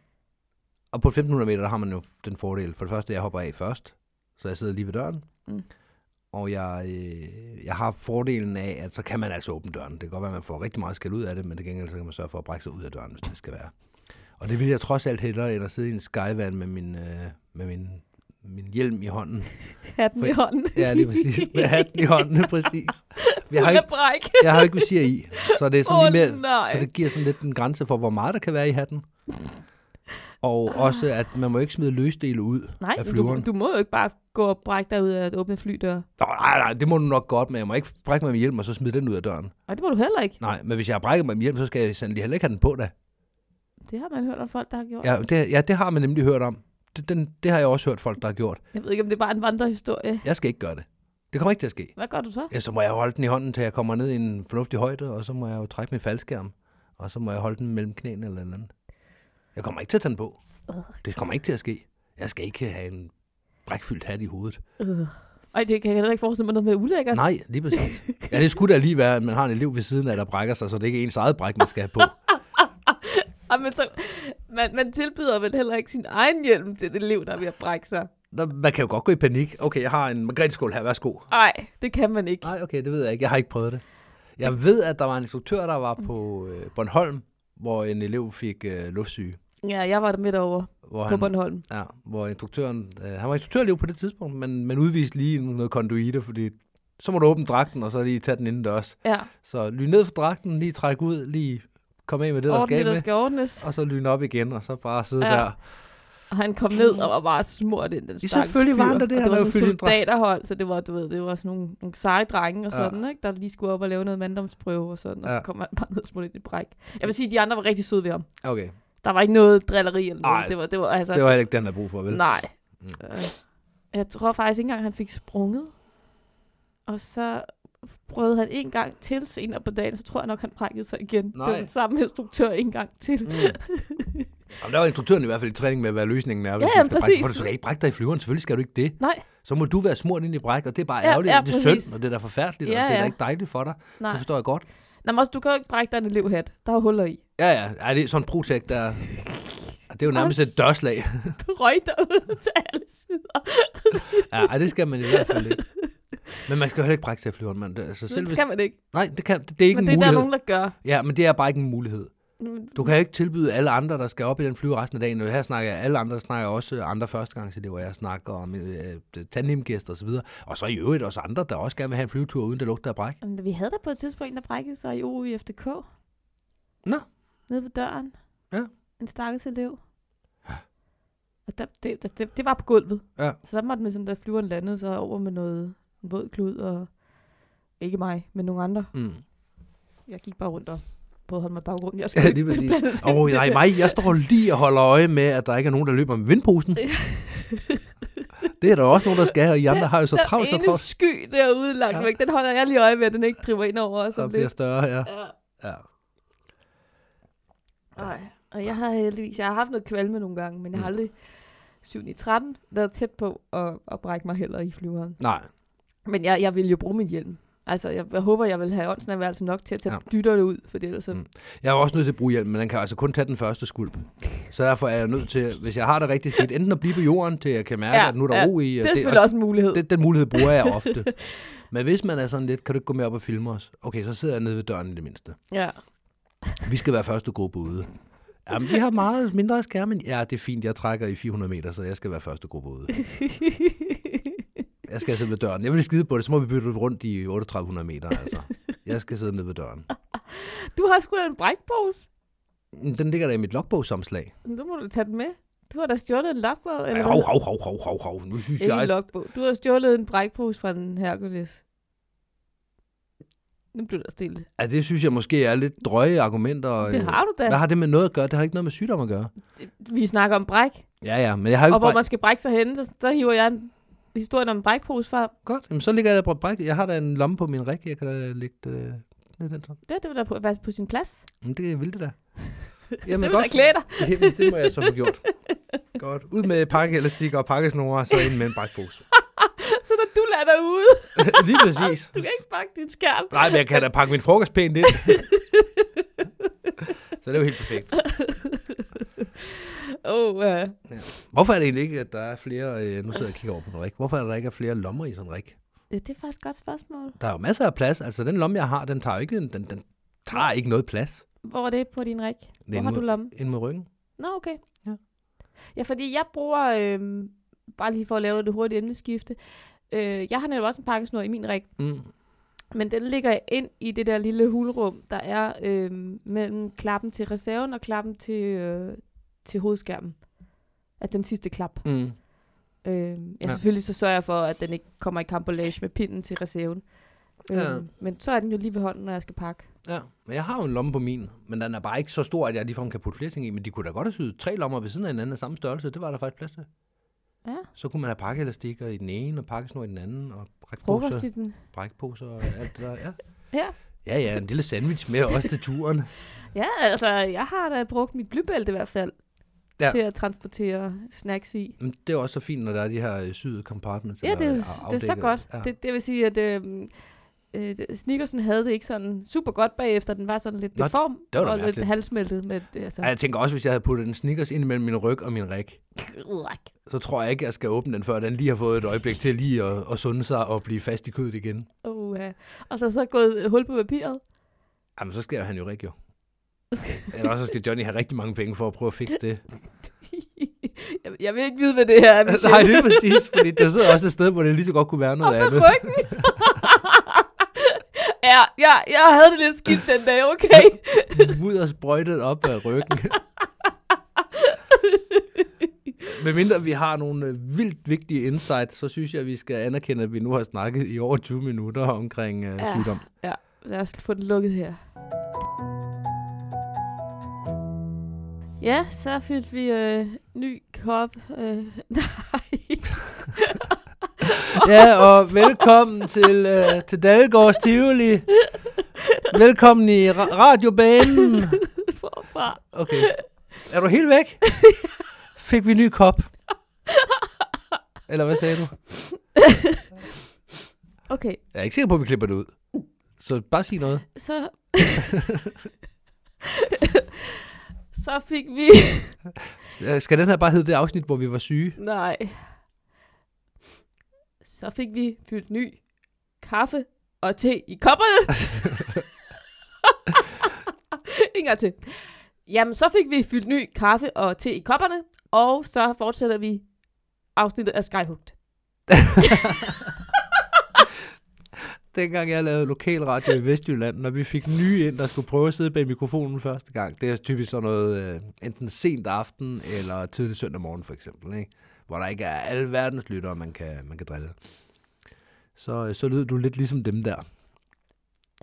og på 1500 meter, der har man jo den fordel. For det første, jeg hopper af først, så jeg sidder lige ved døren. Mm. Og jeg, øh, jeg har fordelen af, at så kan man altså åbne døren. Det kan godt være, at man får rigtig meget skæld ud af det, men det gengæld så kan man sørge for at brække sig ud af døren, hvis det skal være. Og det vil jeg trods alt hellere, end at sidde i en skyvan med min, øh, med min, min hjelm i hånden. Hatten For- i hånden. Ja, lige præcis. Med hatten i hånden, præcis. Jeg har ikke, jeg har ikke visir i, så det er sådan Åh, lige mere, nej. så det giver sådan lidt en grænse for, hvor meget der kan være i hatten. Og også, at man må ikke smide løsdele ud Nej, af du, flyveren. du må jo ikke bare gå og brække dig ud af at åbne flydør. Nå, nej, nej, det må du nok godt, men jeg må ikke brække mig med hjelm og så smide den ud af døren. Og det må du heller ikke. Nej, men hvis jeg har brækket mig med hjelm, så skal jeg sandelig heller ikke have den på da. Det har man hørt om folk, der har gjort. Ja, det, ja, det har man nemlig hørt om. Det, den, det har jeg også hørt folk, der har gjort. Jeg ved ikke, om det er bare en vandrehistorie. Jeg skal ikke gøre det. Det kommer ikke til at ske. Hvad gør du så? Ja, så må jeg holde den i hånden, til jeg kommer ned i en fornuftig højde, og så må jeg jo trække min faldskærm, og så må jeg holde den mellem knæene eller andet. Jeg kommer ikke til at tage den på. Øh. Det kommer ikke til at ske. Jeg skal ikke have en brækfyldt hat i hovedet. Øh. Ej, det kan jeg heller ikke forestille mig noget med ulækkert. Nej, lige præcis. Ja, det skulle da lige være, at man har en elev ved siden af, der brækker sig, så det ikke er ens eget bræk, man skal have på. Ej, men så, man, man tilbyder vel heller ikke sin egen hjelm til det elev, der er ved at brække sig. Nå, Man kan jo godt gå i panik. Okay, jeg har en margretskål her, værsgo. Nej, det kan man ikke. Nej, okay, det ved jeg ikke. Jeg har ikke prøvet det. Jeg ved, at der var en instruktør, der var på øh, Bornholm, hvor en elev fik øh, luftsyge. Ja, jeg var der midt over Hvor på han, Bornholm. Ja, hvor instruktøren, øh, han var instruktørelev på det tidspunkt, men, men udviste lige noget konduite, fordi så må du åbne dragten, og så lige tage den indendørs. Ja, Så lyn ned for dragten, lige træk ud, lige kom af med det, der ordentligt, skal der med, skal ordnes. og så lyn op igen, og så bare sidde Ja. der. Og han kom ned og var bare smurt ind, den Ja, stakkels selvfølgelig var han da det, han det var jo soldaterhold, så det var, du ved, det var sådan nogle, nogle seje drenge og Ja. sådan, ikke? der lige skulle op og lave noget manddomsprøve og sådan, og Ja. så kom han bare ned og smurt ind i bræk. Jeg vil sige, at de andre var rigtig søde ved ham. Okay, Der var ikke noget drilleri eller noget. Nej, det var, det var, altså, det var heller ikke den, der brug for, vel? Nej. Mm. Øh, Jeg tror faktisk ikke engang, han fik sprunget. Og så prøvede han en gang til senere på dagen, så tror jeg nok, han brækkede sig igen. Det Nej. var den samme instruktør en gang til. Mm. Jamen, der var instruktøren i hvert fald i træning med, hvad løsningen er. hvis Ja, ja, skal brække- præcis. For du skal ikke brække dig i flyveren, selvfølgelig skal du ikke det. Nej, Så må du være smurt ind i bræk, og det er bare Ja, ærgerligt, ja, det er præcis. synd, og det er da forfærdeligt, Ja, og det er da ja. ikke dejligt for dig. nej. Det forstår jeg godt. Nå, men også, du kan jo ikke brække dig en elevhat. Der er huller i. Ja, ja, ja det er sådan en projekt, der... Det er jo nærmest et dørslag. Du røg derud til alle sider. Ja, ej, det skal man i hvert fald ikke. Men man skal jo heller ikke brække sig i flyveren, man. Det, altså, selv Det skal man ikke. nej, det, kan, det, det er ikke Men en det er der mulighed. nogen, der gør. Ja, men det er bare ikke en mulighed. Du kan jo ikke tilbyde alle andre, der skal op i den flyver resten af dagen. Og her snakker jeg, alle andre snakker også andre førstegangselever. Jeg snakker om øh, tandemgæster osv. Og så i øvrigt også andre, der også gerne vil have en flyvetur, uden det lugter af bræk. Men Vi havde da på et tidspunkt en, der brækkede sig i OUFDK. Nå. Nede ved døren. Ja. En stakkels elev. Og der, det, det, det, det var på gulvet. Ja. Så der måtte man sådan, da flyveren landede så over med noget en våd klud, og ikke mig, men nogle andre. Mm. Jeg gik bare rundt og prøvede at holde mig baggrunden. Jeg Ja, ikke lige præcis. Åh, oh, nej, mig, jeg står lige og holder øje med, at der ikke er nogen, der løber med vindposen. Det er der også nogen, der skal, og I andre har jo så travlt, så er travlt. sky derude langt Ja. ja. væk, den holder jeg lige øje med, at den ikke driver ind over os om bliver lidt. større, ja. Ja. ja. Nej, og jeg har heldigvis, jeg har haft noget kvalme nogle gange, men jeg har Mm. aldrig 7 i 13 været tæt på at, at brække mig heller i flyveren. Nej, Men jeg, jeg vil jo bruge min hjelm. Altså, jeg, jeg håber, jeg vil have åndsnærværelse nok til at tage Ja. dytterne ud, for det ellers så... Mm. jeg er også nødt til at bruge hjelm, men den kan altså kun tage den første skulp. Så derfor er jeg nødt til, hvis jeg har det rigtig skidt, enten at blive på jorden, til jeg kan mærke, Ja, at nu er der ja. ro i. Det og er selvfølgelig også en mulighed. det, den mulighed bruger jeg ofte. Men hvis man er sådan lidt, kan du ikke gå med op og filme os? Okay, så sidder jeg nede ved døren i det mindste. Ja. Vi skal være første gruppe ude. Jamen, vi har meget mindre skærme. Ja, det er fint, jeg trækker i 400 meter, så jeg skal være første gruppe ude. Jeg skal sidde ved døren. Jeg vil skide på det, så må vi bytte rundt i 3800 meter, altså. Jeg skal sidde nede ved døren. du har sgu da en brækpose. Den ligger der i mit logbogsomslag. Nu må du tage den med. Du har da stjålet en logbog, eller Hov, hov, hov, hov, hov, hov. Nu synes Ikke en jeg... logbog. Du har stjålet en brækpose fra en Hercules. Nu bliver der stille. Ja, det synes jeg måske er lidt drøje argumenter. Det har du da. Hvad har det med noget at gøre? Det har ikke noget med sygdom at gøre. Vi snakker om bræk, Ja, ja, men jeg har jo og hvor bræk... man skal brække sig henne, så, så hiver jeg en historien om en brækpose frem. Godt, jamen, så ligger jeg der på bræk. Jeg har da en lomme på min rig. Jeg kan da lægge det ned den så. Det, det vil da på, være på sin plads. Jamen, det vil det da. det Jamen, vil da klæde dig. Jamen, det må jeg så få gjort. Godt. Ud med pakkeelastik og pakkesnore, så ind med en brækpose. Så når du lader ude, Lige præcis. du kan ikke pakke dit skærm. Nej, men jeg kan da pakke min frokost pænt ind. så det er jo helt perfekt. Oh, uh, Hvorfor er det egentlig ikke, at der er flere... Øh, nu sidder jeg og kigger over på en rig. Hvorfor er der ikke flere lommer i sådan en rig? det er faktisk et godt spørgsmål. Der er jo masser af plads. Altså, den lomme, jeg har, den tager ikke, den, den tager ikke noget plads. Hvor er det på din rig? Hvor har mod, du lommen? Ind med ryggen. Nå, okay. Ja. Ja, fordi jeg bruger, øh, bare lige for at lave det hurtige emneskifte, øh, jeg har netop også en pakkesnor i min rig, Mm. men den ligger ind i det der lille hulrum, der er øh, mellem klappen til reserven og klappen til, øh, til hovedskærmen. At den sidste klap. Mm. Øh, ja, Ja. selvfølgelig så sørger jeg for, at den ikke kommer i kampolage med pinden til reserven. Ja. Øh, men så er den jo lige ved hånden, når jeg skal pakke. Ja, men jeg har jo en lomme på min, men den er bare ikke så stor, at jeg ligefrem kan putte flere ting i. Men de kunne da godt have syet tre lommer ved siden af hinanden af samme størrelse. Det var der faktisk plads til. Ja, Så kunne man have pakkeelastikker i den ene, og pakkesnor i den anden, og brækposer, i den. brækposer og alt det der. Ja. Ja. ja, ja, en lille sandwich med også til turen. Ja, altså, jeg har da brugt mit blybælte i hvert fald, Ja. til at transportere snacks i. Men det er også så fint, når der er de her øh, syede compartments. Ja, det er, eller det er så godt. Ja. Det, det vil sige, at øh, øh, Snickersen havde det ikke sådan super godt bagefter. Den var sådan lidt Nå, deform det var og lidt mærkeligt. halvsmeltet. Med, det, altså, Ja, jeg tænker også, hvis jeg havde puttet en Snickers ind mellem min ryg og min Like. så tror jeg ikke, jeg skal åbne den, før den lige har fået et øjeblik til lige at, at sunde sig og blive fast i kødet igen. Uh, og så så gået hul på papiret. Jamen, så skal han jo rig jo. Eller også skal Johnny have rigtig mange penge for at prøve at fikse det. jeg, vil ikke vide, hvad det her er. Michelle. Nej, det er præcis, fordi der sidder også et sted, hvor det lige så godt kunne være noget Op andet. ryggen. ja, ja, jeg havde det lidt skidt den dag, okay? Ud og sprøjtet op ad ryggen. Medmindre vi har nogle øh, vildt vigtige insights, så synes jeg, at vi skal anerkende, at vi nu har snakket i over 20 minutter omkring uh, Ja. sygdom. Ja, lad os få det lukket her. Ja, så fik vi øh, ny kop. Øh, nej. Ja, og velkommen til, uh, til Dalgårds Tivoli. Velkommen i ra- radiobanen. Forfra. Okay. Er du helt væk? Fik vi en ny kop? Eller hvad sagde du? Okay, Jeg er ikke sikker på, at vi klipper det ud. Så bare sig noget. så... så fik vi... Øh, Skal den her bare hedde det afsnit, hvor vi var syge? Nej. Så fik vi fyldt ny kaffe og te i kopperne. en gang til. Jamen, så fik vi fyldt ny kaffe og te i kopperne, og så fortsætter vi afsnittet af Skyhooked. Dengang jeg lavede lokalradio i Vestjylland, når vi fik nye ind, der skulle prøve at sidde bag mikrofonen første gang, det er typisk sådan noget, øh, enten sent aften eller tidlig søndag morgen for eksempel, ikke? hvor der ikke er alle verdens lyttere, man kan, man kan drille. Så, øh, så lyder du lidt ligesom dem der.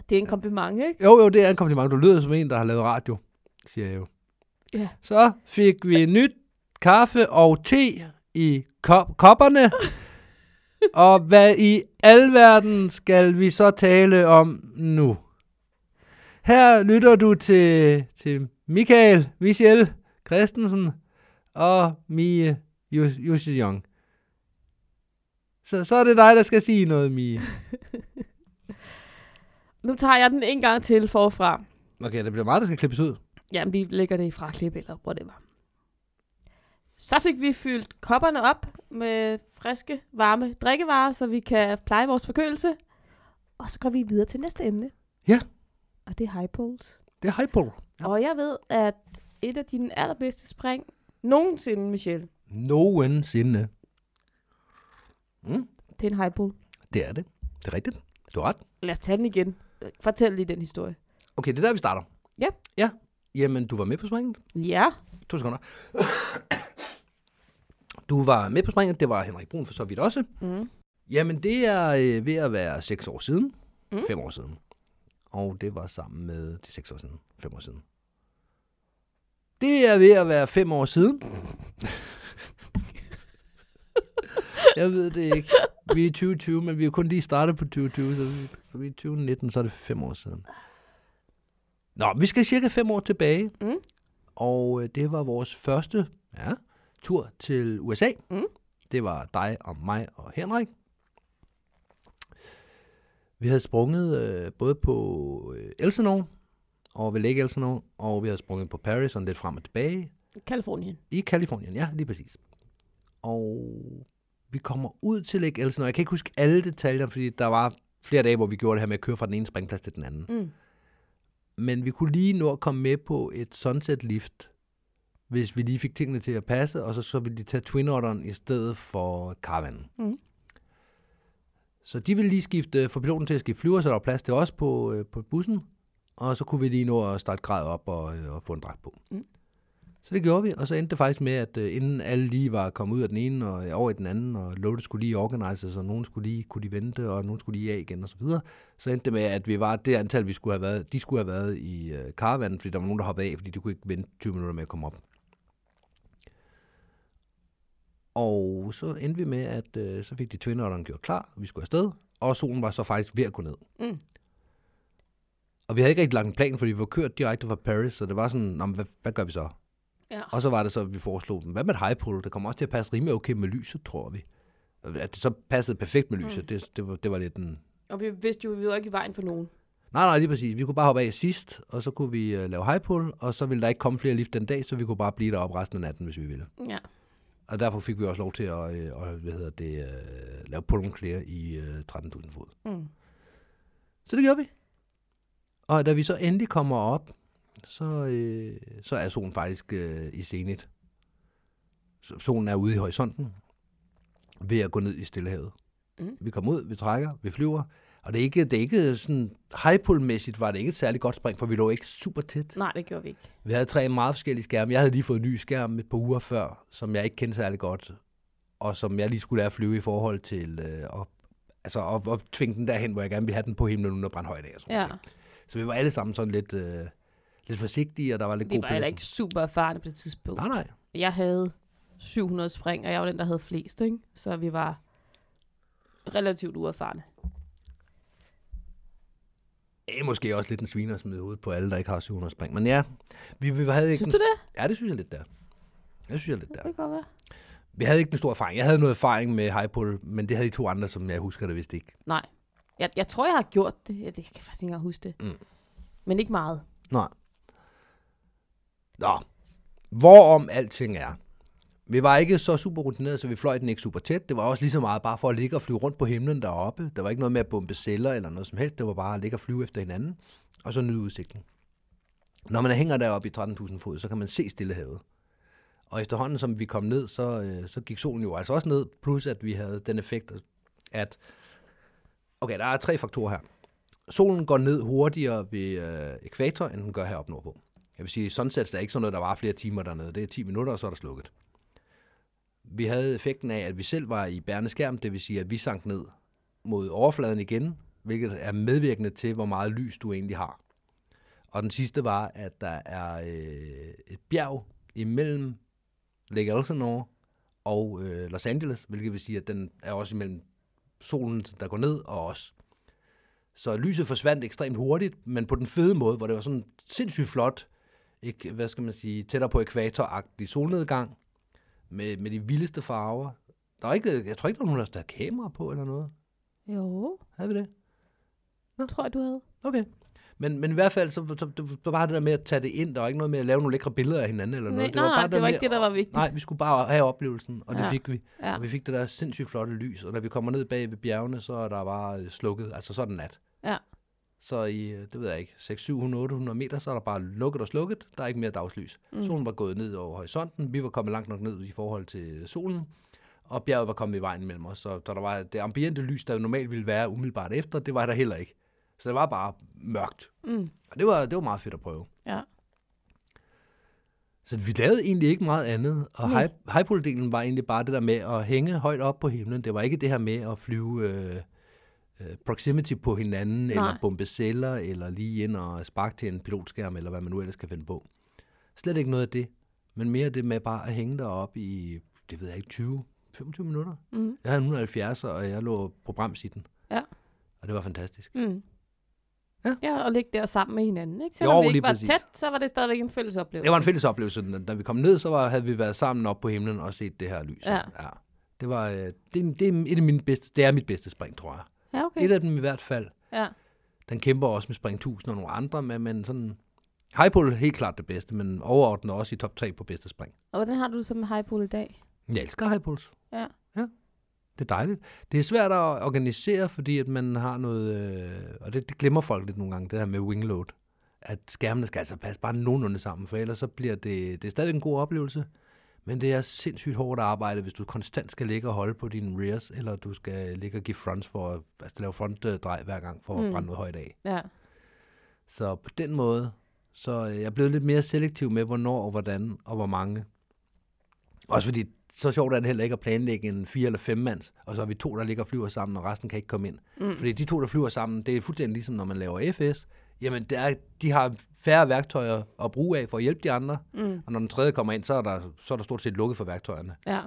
Det er en kompliment, ikke? Jo, jo, det er en kompliment. Du lyder som en, der har lavet radio, siger jeg jo. Ja. Så fik vi nyt kaffe og te i kop- kopperne. Og hvad i alverden skal vi så tale om nu? Her lytter du til, til Michael Michel Christensen og Mie Jus- Jusjong. Så, så er det dig, der skal sige noget, Mie. Nu tager jeg den en gang til forfra. Okay, det bliver meget, der skal klippes ud. Jamen, vi lægger det i fraklip eller whatever. Så fik vi fyldt kopperne op med friske, varme drikkevarer, så vi kan pleje vores forkølelse. Og så går vi videre til næste emne. Ja. Og det er high poles. Det er hypo. Ja. Ja. Og jeg ved, at et af dine allerbedste spring nogensinde, Michelle, Nogensinde. Mm, det er en high pole. det er det. Det er rigtigt. Du har ret. Lad os tage den igen. Fortæl lige den historie. Okay, det er der, vi starter. Ja. Ja. Jamen, du var med på springet. Ja. To sekunder. Du var med på springet, det var Henrik Brun for så vidt også. Mm. Jamen, det er øh, ved at være seks år siden. Mm. Fem år siden. Og det var sammen med de seks år siden. Fem år siden. Det er ved at være fem år siden. Jeg ved det ikke. Vi er i 2020, men vi er jo kun lige startet på 2020, så vi- er i 2019, så er det fem år siden. Nå, vi skal cirka fem år tilbage. Mm. Og øh, det var vores første ja, tur til USA. Mm. Det var dig og mig og Henrik. Vi havde sprunget øh, både på øh, Elsinore og ved Lake Elsinore, og vi havde sprunget på Paris og lidt frem og tilbage Kalifornien. i Kalifornien. Ja, lige præcis. Og vi kommer ud til Lake Elsinore. Jeg kan ikke huske alle detaljer, fordi der var flere dage, hvor vi gjorde det her med at køre fra den ene springplads til den anden. Mm. Men vi kunne lige nå at komme med på et sunset lift, hvis vi lige fik tingene til at passe, og så, så ville de tage Twin Otteren i stedet for Caravanen. Mm. Så de ville lige skifte, få piloten til at skifte flyver, så der var plads til os på, øh, på bussen, og så kunne vi lige nå at starte grad op og, øh, og få en dragt på. Mm. Så det gjorde vi, og så endte det faktisk med, at øh, inden alle lige var kommet ud af den ene og over i den anden, og loadet skulle lige organiseres, og nogen skulle lige, kunne de vente, og nogen skulle lige af igen, og så videre, så endte det med, at vi var det antal, vi skulle have været, de skulle have været i øh, karavanen, fordi der var nogen, der hoppede af, fordi de kunne ikke vente 20 minutter med at komme op. Og så endte vi med, at øh, så fik de Twin Otteren gjort klar, vi skulle afsted, og solen var så faktisk ved at gå ned. Mm. Og vi havde ikke rigtig lagt en plan, fordi vi var kørt direkte fra Paris, så det var sådan, Nå, hvad, hvad gør vi så? Ja. Og så var det så, at vi foreslog dem, hvad med et high pull? Det kommer også til at passe rimelig okay med lyset, tror vi. At det så passede perfekt med lyset, mm. det, det, var, det var lidt en... Og vi vidste jo, vi var ikke i vejen for nogen. Nej, nej, lige præcis. Vi kunne bare hoppe af sidst, og så kunne vi uh, lave high pull, og så ville der ikke komme flere lift den dag, så vi kunne bare blive deroppe resten af natten, hvis vi ville. Ja. Og derfor fik vi også lov til at, øh, og, hvad hedder det, uh, lave clear i uh, 13.000 fod. Mm. Så det gjorde vi. Og da vi så endelig kommer op, så, øh, så er solen faktisk øh, i. Så solen er ude i horisonten ved at gå ned i Stillehavet. Mm. Vi kommer ud, vi trækker, vi flyver. Og det er ikke, det er ikke sådan high-pull-mæssigt var det ikke et særligt godt spring, for vi lå ikke super tæt. Nej, det gjorde vi ikke. Vi havde tre meget forskellige skærme. Jeg havde lige fået en ny skærm et par uger før, som jeg ikke kendte særlig godt, og som jeg lige skulle lære at flyve i forhold til øh, at, altså, at, at tvinge den derhen, hvor jeg gerne ville have den på himlen uden at brænde højt af. Og sådan Ja. noget. Så vi var alle sammen sådan lidt, øh, lidt forsigtige, og der var lidt Vi god var heller plads. ikke super erfarne på det tidspunkt. Nej, nej. Jeg havde 700 spring, og jeg var den, der havde flest, ikke? Så vi var relativt uerfarne. Det er måske også lidt en sviner at smide ud på alle, der ikke har 700 spring. Men ja, vi, vi havde ikke Synes en, du det? Ja, det synes jeg lidt der. Det synes jeg lidt Det der. kan godt være. Vi havde ikke en stor erfaring. Jeg havde noget erfaring med high pull, men det havde de to andre, som jeg husker det vist ikke. Nej. Jeg, jeg tror, jeg har gjort det. Jeg, det, jeg kan faktisk ikke engang huske det. Mm. Men ikke meget. Nej. Nå. Hvorom alting er. Vi var ikke så super rutineret, så vi fløj den ikke super tæt. Det var også lige så meget bare for at ligge og flyve rundt på himlen deroppe. Der var ikke noget med at bombe celler eller noget som helst. Det var bare at ligge og flyve efter hinanden, og så nyde udsigten. Når man hænger deroppe i 13.000 fod, så kan man se Stillehavet. Og efterhånden, som vi kom ned, så, øh, så gik solen jo altså også ned, plus at vi havde den effekt, at... Okay, der er tre faktorer her. Solen går ned hurtigere ved øh, ekvator, end den gør heroppe nordpå. Jeg vil sige, sunsets er ikke sådan noget, der var flere timer dernede. Det er 10 minutter, og så er der slukket. Vi havde effekten af, at vi selv var i bærende skærm, det vil sige, at vi sank ned mod overfladen igen, hvilket er medvirkende til, hvor meget lys du egentlig har. Og den sidste var, at der er øh, et bjerg imellem Lake Elsinore og øh, Los Angeles, hvilket vil sige, at den er også imellem solen, der går ned, og os. Så lyset forsvandt ekstremt hurtigt, men på den fede måde, hvor det var sådan sindssygt flot, ikke, hvad skal man sige, tættere på ekvatoragtig solnedgang, med, med de vildeste farver. Der var ikke, jeg tror ikke, der var nogen, der havde kamera på eller noget. Jo, Havde vi det? det tror jeg, du havde. Okay. Men, men i hvert fald, så, så, så, så var det der med at tage det ind. Der var ikke noget med at lave nogle lækre billeder af hinanden eller noget. Nej, nej, nej, det var med, ikke det, der var vigtigt. Nej, vi skulle bare have oplevelsen, og det Ja. fik vi. Ja. Og vi fik det der sindssygt flotte lys, og når vi kommer ned bag ved bjergene, så er der bare øh, slukket, altså så det nat. Ja. Så i, øh, det ved jeg ikke, 6, 700, 800 meter, så er der bare lukket og slukket. Der er ikke mere dagslys. Mm. Solen var gået ned over horisonten. Vi var kommet langt nok ned i forhold til solen. Og bjerget var kommet i vejen mellem os. Så, der var det ambiente lys, der normalt ville være umiddelbart efter, det var der heller ikke. Så det var bare mørkt. Mm. Og det var, det var meget fedt at prøve. Ja. Så vi lavede egentlig ikke meget andet, og Nej. high, highpole-delen var egentlig bare det der med at hænge højt op på himlen. Det var ikke det her med at flyve øh, proximity på hinanden, Nej. eller bombe celler, eller lige ind og sparke til en pilotskærm, eller hvad man nu ellers kan finde på. Slet ikke noget af det, men mere det med bare at hænge deroppe i, det ved jeg ikke, 20, 25 minutter. Mm. Jeg havde en 170, og jeg lå på brems i den. Ja. Og det var fantastisk. Mm. Ja. ja, og ligge der sammen med hinanden. Ikke? Selvom Jo, vi ikke var præcis. tæt, så var det stadigvæk en fælles oplevelse. Det var en fælles oplevelse. Da vi kom ned, så var, havde vi været sammen op på himlen og set det her lys. Ja. ja. Det, var, øh, det, det, er et af mine bedste, det er mit bedste spring, tror jeg. Ja, okay. Et af dem i hvert fald. Ja. Den kæmper også med spring 1000 og nogle andre, men, men sådan... Highpole er helt klart det bedste, men overordnet også i top 3 på bedste spring. Og hvordan har du det så med highpool i dag? Jeg elsker highpoles. Ja. Ja, det er dejligt. Det er svært at organisere, fordi at man har noget... Øh, og det, det glemmer folk lidt nogle gange, det her med wingload. At skærmene skal altså passe bare nogenlunde sammen, for ellers så bliver det... Det er stadig en god oplevelse, men det er sindssygt hårdt arbejde, hvis du konstant skal ligge og holde på dine rears, eller du skal ligge og give fronts for at altså, lave frontdrej hver gang for at Mm. brænde noget højt af. Ja. Så på den måde, så øh, jeg er blevet lidt mere selektiv med, hvornår og hvordan og hvor mange. Også fordi, så sjovt er det heller ikke at planlægge en fire eller fem mands, og så er vi to, der ligger og flyver sammen, og resten kan ikke komme ind. Mm. Fordi de to, der flyver sammen, det er fuldstændig ligesom, når man laver FS. Jamen, det er, de har færre værktøjer at bruge af for at hjælpe de andre, Mm. og når den tredje kommer ind, så er der, så er der stort set lukket for værktøjerne. Ja.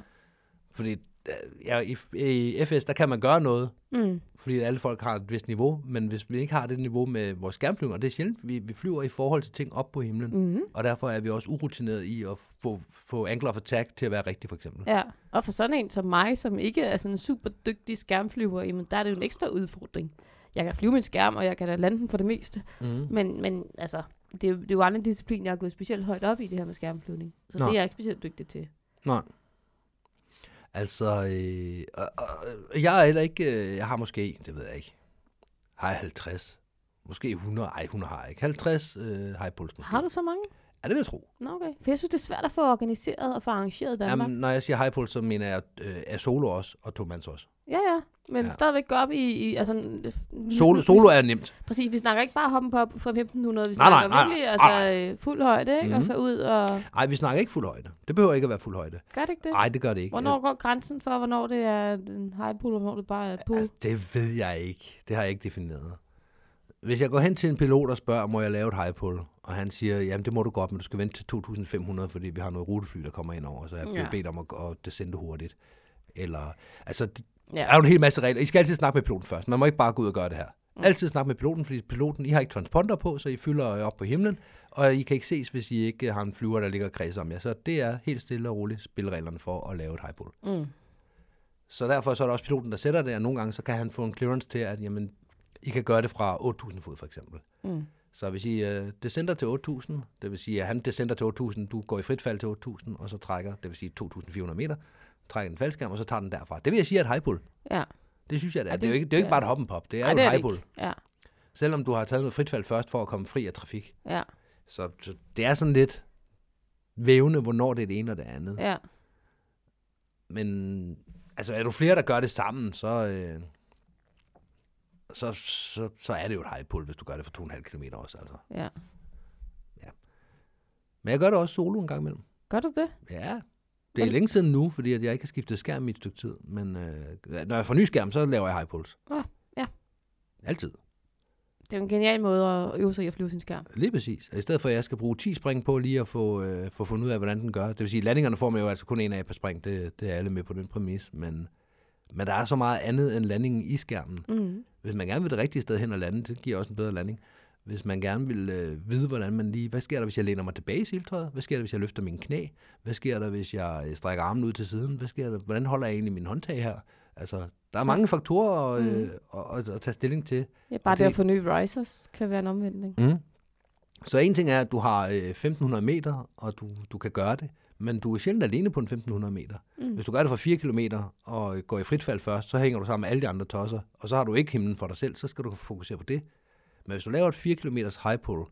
Fordi ja, i, i FS, der kan man gøre noget, Mm. fordi alle folk har et vist niveau, men hvis vi ikke har det niveau med vores skærmflyvning, og det er sjældent, vi, vi flyver i forhold til ting op på himlen, Mm. og derfor er vi også urutineret i at få, få angle of attack til at være rigtig, for eksempel. Ja, og for sådan en som mig, som ikke er sådan en super dygtig skærmflyver, jamen der er det jo en ekstra udfordring. Jeg kan flyve min skærm, og jeg kan da lande den for det meste. Mm. Men, men altså, det er, jo, det er jo aldrig en disciplin, jeg har gået specielt højt op i, det her med skærmflyvning. Så Nå. det er jeg ikke specielt dygtig til. Nej. Altså, øh, og jeg er heller ikke, øh, jeg har måske, det ved jeg ikke, har jeg 50, måske 100, ej 100 har jeg ikke, 50 øh, high pulse måske. Har du så mange? Ja, det vil jeg tro. Nå, okay. For jeg synes, det er svært at få organiseret og få arrangeret i Danmark. Jamen, når jeg siger high pulse, så mener jeg øh, er solo også, og to mands også. Ja, ja. Men Ja. stadigvæk gå op i... i altså, Solo, solo er nemt. Præcis, vi snakker ikke bare hoppen på fra 1500, vi Nej, nej, snakker nej, virkelig nej, altså, øh, fuld højde, ikke? Mhm. Og så ud og... Nej, vi snakker ikke fuld højde. Det behøver ikke at være fuld højde. Gør det ikke det? Nej, det gør det ikke. Hvornår går grænsen for, hvornår det er en high pool, og hvornår det bare er et pool? Altså, det ved jeg ikke. Det har jeg ikke defineret. Hvis jeg går hen til en pilot og spørger, må jeg lave et high pull? Og han siger, jamen det må du godt, men du skal vente til 2.500, fordi vi har noget rutefly, der kommer ind over, så jeg bliver Ja. bedt om at, at descende hurtigt. Eller, altså, det Ja. er jo en hel masse regler. I skal altid snakke med piloten først. Man må ikke bare gå ud og gøre det her. Mm. Altid snakke med piloten, fordi piloten, I har ikke transponder på, så I fylder op på himlen, og I kan ikke ses, hvis I ikke har en flyver, der ligger og kredser om jer. Så det er helt stille og roligt spillereglerne for at lave et high pull. Mm. Så derfor så er der også piloten, der sætter det, og nogle gange så kan han få en clearance til, at jamen, I kan gøre det fra 8.000 fod for eksempel. Mm. Så hvis I uh, descender til 8.000, det vil sige, at han descender til 8.000, du går i frit fald til 8.000, og så trækker, det vil sige 2.400 meter, trækker den faldskærm, og så tager den derfra. Det vil jeg sige er et high pull. Ja. Det synes jeg, det er. Ja, det, det, er jo ikke, det er jo ikke bare et hoppen pop, det er Ej, jo et high pull. Ja. Selvom du har taget noget frit fald først for at komme fri af trafik. Ja. Så, så det er sådan lidt vævende, hvornår det er det ene og det andet. Ja. Men altså, er du flere, der gør det sammen, så, øh, så, så, så er det jo et high pull, hvis du gør det for 2,5 km også. Altså. Ja. Men jeg gør det også solo en gang imellem. Gør du det? Ja, det er længe siden nu, fordi jeg ikke har skiftet skærm i et stykke tid. Men øh, når jeg får ny skærm, så laver jeg high pulse. Ah, ja. Altid. Det er en genial måde at øve sig i at flyve sin skærm. Lige præcis. Og i stedet for, at jeg skal bruge 10 spring på lige at få, øh, få fundet ud af, hvordan den gør. Det vil sige, landingerne får man jo altså kun en af per spring. Det, det er alle med på den præmis. Men, men der er så meget andet end landingen i skærmen. Mm. Hvis man gerne vil det rigtige sted hen og lande, det giver også en bedre landing. Hvis man gerne vil øh, vide, hvordan man lige... Hvad sker der, hvis jeg læner mig tilbage i siltøjet? Hvad sker der, hvis jeg løfter min knæ? Hvad sker der, hvis jeg øh, strækker armen ud til siden? Hvad sker der? Hvordan holder jeg egentlig min håndtag her? Altså, der er mange faktorer at, øh, at, at, at tage stilling til. Ja, bare Og det det- at få nye risers kan være en omvendning. Mm. Så en ting er, at du har øh, 1500 meter, og du, du kan gøre det, men du er sjældent alene på en 1500 meter. Mm. Hvis du gør det for 4 km og går i frit fald først, så hænger du sammen med alle de andre tosser, og så har du ikke himlen for dig selv, så skal du fokusere på det. Men hvis du laver et 4 km high pull,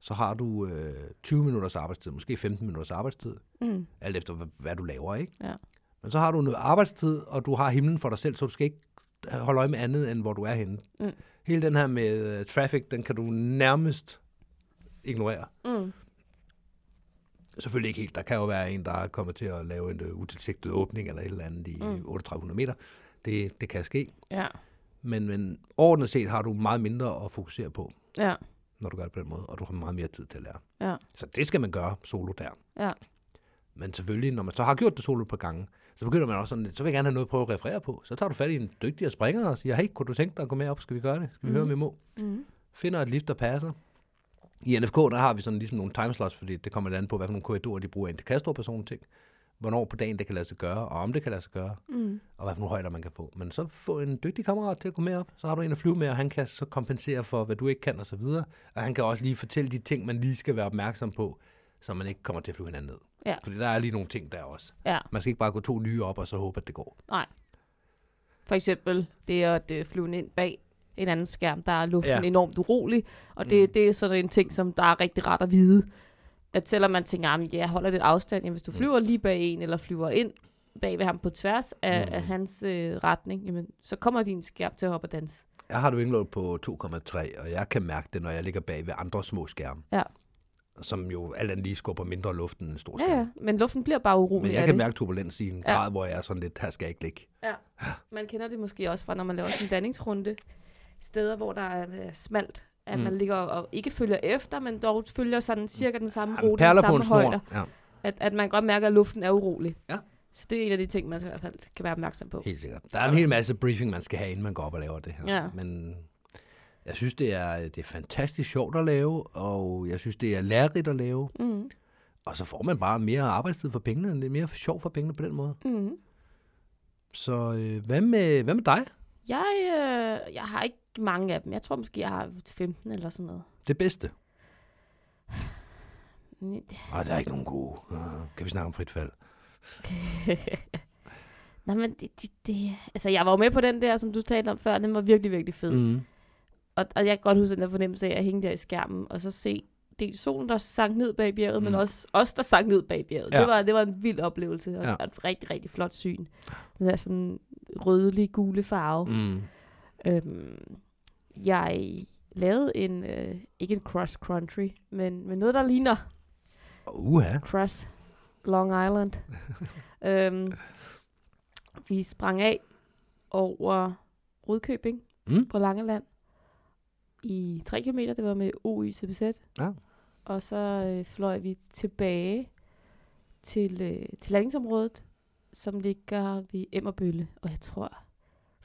så har du øh, 20 minutters arbejdstid, måske 15 minutters arbejdstid, Mm. alt efter hvad, hvad du laver, ikke? Ja. Men så har du noget arbejdstid, og du har himlen for dig selv, så du skal ikke holde øje med andet, end hvor du er henne. Mm. Hele den her med uh, traffic, den kan du nærmest ignorere. Mm. Selvfølgelig ikke helt. Der kan jo være en, der er kommet til at lave en uh, utilsigtet åbning eller et eller andet i mm. 3800 meter. Det, det kan ske. Ja. Men, men overordnet set har du meget mindre at fokusere på, Ja. når du gør det på den måde, og du har meget mere tid til at lære. Ja. Så det skal man gøre solo der. Ja. Men selvfølgelig, når man så har gjort det solo par gange, så begynder man også sådan lidt, så vil jeg gerne have noget at prøve at referere på. Så tager du fat i en dygtigere springer og siger, hey, kunne du tænke dig at gå med op? Skal vi gøre det? Skal vi mm. høre, om vi må? Mm. Finder et lift, der passer. I NFK, der har vi sådan ligesom nogle timeslots, fordi det kommer an på, hvad for nogle korridorer de bruger ind til sådan nogle ting. Hvornår på dagen det kan lade sig gøre, og om det kan lade sig gøre, Mm. og hvad for nogle højder man kan få. Men så få en dygtig kammerat til at gå med op, så har du en at flyve med, og han kan så kompensere for, hvad du ikke kan og så videre. Og han kan også lige fortælle de ting, man lige skal være opmærksom på, så man ikke kommer til at flyve hinanden ned. Ja. Fordi der er lige nogle ting der også. Ja. Man skal ikke bare gå to nye op, og så håbe, at det går. Nej. For eksempel det at øh, flyve ind bag en anden skærm, der er luften Ja. ja. enormt urolig. Og det, Mm. det er sådan en ting, som der er rigtig rart at vide. At selvom man tænker, at ja, jeg holder lidt afstand, jamen, hvis du Mm. flyver lige bag en, eller flyver ind bag ved ham på tværs af, Mm. af hans øh, retning, jamen, så kommer din skærm til at hoppe og danse. Jeg har du indlåd på 2,3, og jeg kan mærke det, når jeg ligger bag ved andre små skærme. Ja. Som jo alt andet lige skubber mindre luft end en stor Ja, skærm. ja, men luften bliver bare urolig Men jeg kan det. mærke turbulens i en Ja. grad, hvor jeg er sådan lidt, her skal jeg ikke ligge. Ja. Man kender det måske også fra, når man laver en danningsrunde. Steder, hvor der er øh, smalt. At Mm. man ligger og ikke følger efter, men dog følger sådan cirka den samme Jamen, rute, den samme en snor. højde. Ja, At, at man godt mærker, at luften er urolig. Ja. Så det er en af de ting, man i hvert fald kan være opmærksom på. helt sikkert. Der er en hel masse briefing, man skal have, inden man går op og laver det her. Ja. Men jeg synes, det er, det er fantastisk sjovt at lave, og jeg synes, det er lærerigt at lave. Mm. Og så får man bare mere arbejdstid for pengene. Det er mere sjov for pengene på den måde. Mm. Så øh, hvad, med, hvad med dig? Jeg, øh, jeg har ikke mange af dem. Jeg tror måske, jeg har 15 eller sådan noget. Det bedste? Nej, der er ikke nogen gode. Uh, kan vi snakke om frit fald? Nej, men det, det, det, altså jeg var jo med på den der, som du talte om før. Den var virkelig, virkelig fed. Mm. Og, og jeg kan godt huske den der fornemmelse af at hænge der i skærmen, og så se dels solen, der sank ned bag bjerget, mm. men Mm. også os, der sank ned bag bjerget. Ja. Det, var, det var en vild oplevelse, og ja. et rigtig, rigtig flot syn. Den der sådan rødlig gule farve. Mm. Øhm, jeg lavede en, øh, ikke en cross country, men, men noget, der ligner Uha. cross Long Island. øhm, vi sprang af over Rudkøbing Mm. på Langeland i 3 km. Det var med OY CBZ. Ja. Og så øh, fløj vi tilbage til, øh, til landingsområdet, som ligger ved Emmerbølle. Og jeg tror,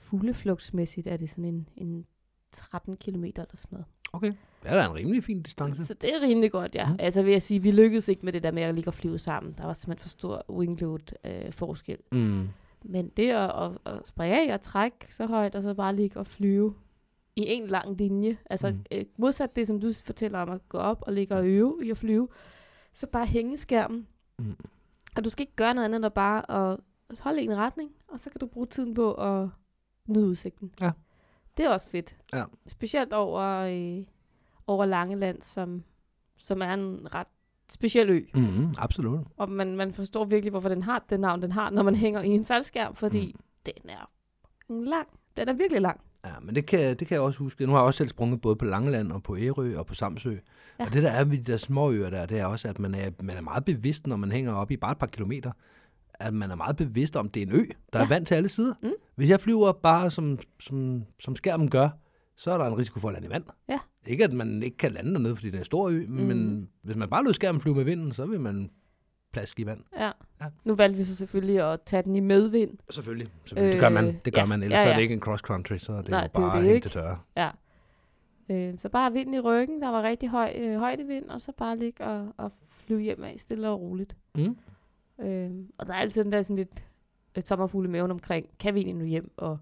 fugleflugtsmæssigt er det sådan en, en 13 km eller sådan noget. Okay. Det er da en rimelig fin distance. Så det er rimelig godt, ja. Mm. Altså vil jeg sige, vi lykkedes ikke med det der med at ligge og flyve sammen. Der var simpelthen for stor wingload øh, forskel. Mm. Men det at, at, at springe af og trække så højt, og så bare ligge og flyve i en lang linje. Altså mm. øh, modsat det, som du fortæller om at gå op og ligge og øve i at flyve, så bare hænge skærmen. Mm. Og du skal ikke gøre noget andet end at bare at holde en retning, og så kan du bruge tiden på at nyde udsigten. Ja. Det er også fedt. Ja. Specielt over, øh, over Langeland, som, som er en ret speciel ø. Mm. Absolut. Og man, man forstår virkelig, hvorfor den har det navn, den har, når man hænger i en faldskærm, fordi Mm. den er lang. Den er virkelig lang. Ja, men det kan, det kan jeg også huske. Nu har jeg også selv sprunget både på Langeland og på Ærø og på Samsø. Ja. Og det der er ved de der små øer der, det er også, at man er, man er meget bevidst, når man hænger op i bare et par kilometer, at man er meget bevidst om, at det er en ø, der ja. er vand til alle sider. Mm. Hvis jeg flyver bare som, som, som skærmen gør, så er der en risiko for at lande i vand. Ja. Ikke at man ikke kan lande dernede, fordi det er en stor ø, mm. men hvis man bare lod skærmen flyve med vinden, så vil man plaske i vand. Ja. Ja. Nu valgte vi så selvfølgelig at tage den i medvind. Selvfølgelig. selvfølgelig. Øh, det gør man. Det gør ja. man. Ellers Ja, ja, er det ikke en cross country, så er det Nej, jo det er bare det ikke. til tørre. Ja. Øh, så bare vind i ryggen, der var rigtig høj øh, højdevind, og så bare ligge og, og flyve hjem af stille og roligt. Mm. Øh, og der er altid den der sådan lidt øh, tommerfugle i maven omkring, kan vi egentlig nu hjem, og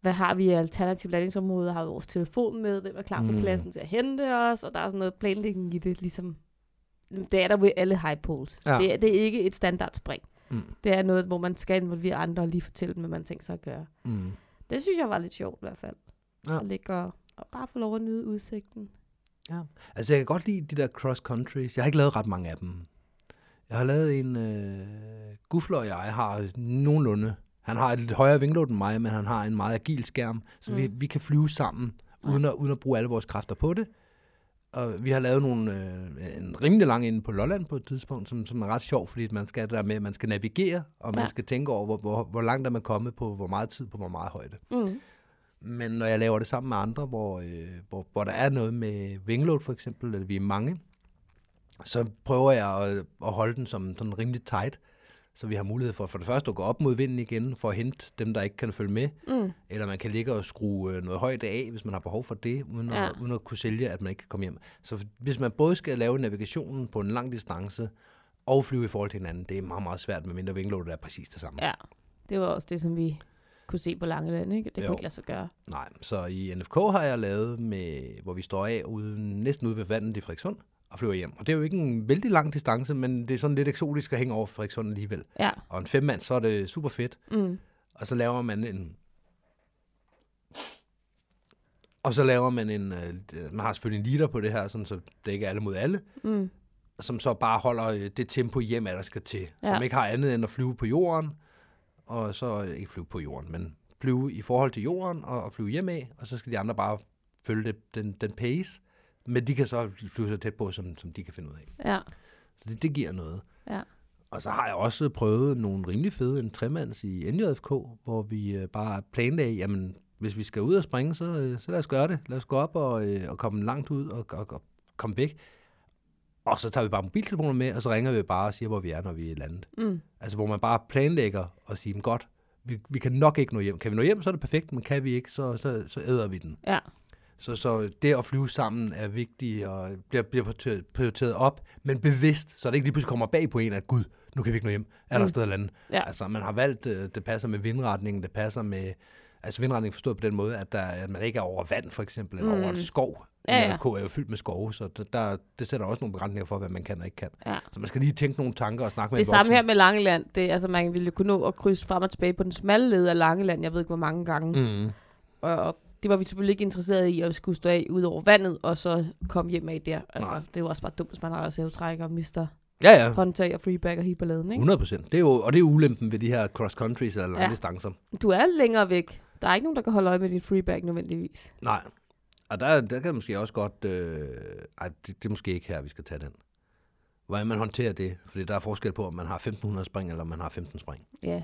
hvad har vi af alternative landingsområder? Har vi vores telefon med? Hvem er klar på Mm. pladsen til at hente os? Og der er sådan noget planlægning i det, ligesom det er der ved alle high poles. Ja. Det, er, det er ikke et standard spring. Mm. Det er noget, hvor man skal involvere andre og lige fortælle dem, hvad man tænker sig at gøre. Mm. Det synes jeg var lidt sjovt i hvert fald. Ja. At ligge og, og bare få lov at nyde udsigten. Altså, jeg kan godt lide de der cross countries. Jeg har ikke lavet ret mange af dem. Jeg har lavet en... Øh, Gufler og jeg har nogenlunde... Han har et lidt højere vingload end mig, men han har en meget agil skærm, så mm. vi, vi kan flyve sammen, uden at, uden at bruge alle vores kræfter på det. og vi har lavet nogle, øh, en rimelig lang inde på Lolland på et tidspunkt, som, som er ret sjov, fordi man skal der med, at man skal navigere, og man Ja. skal tænke over, hvor, hvor, hvor langt er man kommet på, hvor meget tid på hvor meget højde. Mm. Men når jeg laver det sammen med andre, hvor, øh, hvor, hvor der er noget med wingload for eksempel, eller vi er mange, så prøver jeg at, at holde den som sådan rimelig tight, så vi har mulighed for for det første at gå op mod vinden igen, for at hente dem, der ikke kan følge med, Mm. eller man kan ligge og skrue øh, noget højde af, hvis man har behov for det, uden, Ja. at, uden at kunne sælge, at man ikke kan komme hjem. Så hvis man både skal lave navigationen på en lang distance, og flyve i forhold til hinanden, det er meget, meget svært, med mindre wingloadet er præcis det samme. Ja, det var også det, som vi kunne se på Langeland, ikke? Det Jo. kunne ikke lade sig gøre. Nej, så i NFK har jeg lavet, med, hvor vi står af uden, næsten ude ved vandet i Frederikssund og flyver hjem. Og det er jo ikke en vældig lang distance, men det er sådan lidt eksotisk at hænge over Frederikssund alligevel. Ja. Og en femmand, så er det super fedt. Mm. Og så laver man en... Og så laver man en... øh, Man har selvfølgelig en liter på det her, sådan, så det ikke er alle mod alle. Mm. Som så bare holder øh, det tempo hjem, at der skal til. Ja. Som ikke har andet end at flyve på jorden. Og så øh, ikke flyve på jorden, men flyve i forhold til jorden og, og flyve hjem af. Og så skal de andre bare følge det, den, den pace. Men de kan så flyve så tæt på, som, som de kan finde ud af. Ja. Så det, det giver noget. Ja. Og så har jeg også prøvet nogle rimelig fede, en tremands i NJFK, hvor vi øh, bare planlagde, jamen hvis vi skal ud og springe, så, øh, så lad os gøre det. Lad os gå op og, øh, og komme langt ud og, og, og komme væk. Og så tager vi bare mobiltelefoner med, og så ringer vi bare og siger, hvor vi er, når vi er landet. Mm. Altså hvor man bare planlægger og siger, "Men godt, vi, vi kan nok ikke nå hjem. Kan vi nå hjem, så er det perfekt, men kan vi ikke, så, så, så æder vi den. Ja. Så, så det at flyve sammen er vigtigt og bliver, bliver prioriteret- op, men bevidst, så det ikke lige pludselig kommer bag på en, at gud, nu kan vi ikke nå hjem. Er der Mm. sted at lande? Ja. Altså, man har valgt, øh, det passer med vindretningen, det passer med, altså vindretningen forstået på den måde, at, der, at man ikke er over vand, for eksempel, eller Mm. over et skov. Ja, ja. Er jo fyldt med skove, så der, der, det sætter også nogle begrænsninger for, hvad man kan og ikke kan. Ja. Så man skal lige tænke nogle tanker og snakke med Det samme her med Langeland. Det, altså, man ville kunne nå at krydse frem og tilbage på den smalle led af Langeland. Jeg ved ikke, hvor mange gange. Mm. Mm. Og, og det var vi selvfølgelig ikke interesseret i, at vi skulle stå af ud over vandet, og så komme hjem af der. Altså, Nej. det er jo også bare dumt, hvis man har sævetrækker og mister Ja, ja. håndtag og freeback og hiberladen, ikke? 100 procent. Det er jo, og det er ulempen ved de her cross-countries eller lange Ja. distancer. Du er længere væk. Der er ikke nogen, der kan holde øje med din freeback nødvendigvis. Nej. Og der, der kan måske også godt... Øh, ej, det, det er måske ikke her, vi skal tage den. Hvordan man håndterer det. Fordi der er forskel på, om man har 1500 spring, eller om man har 15 spring. Ja.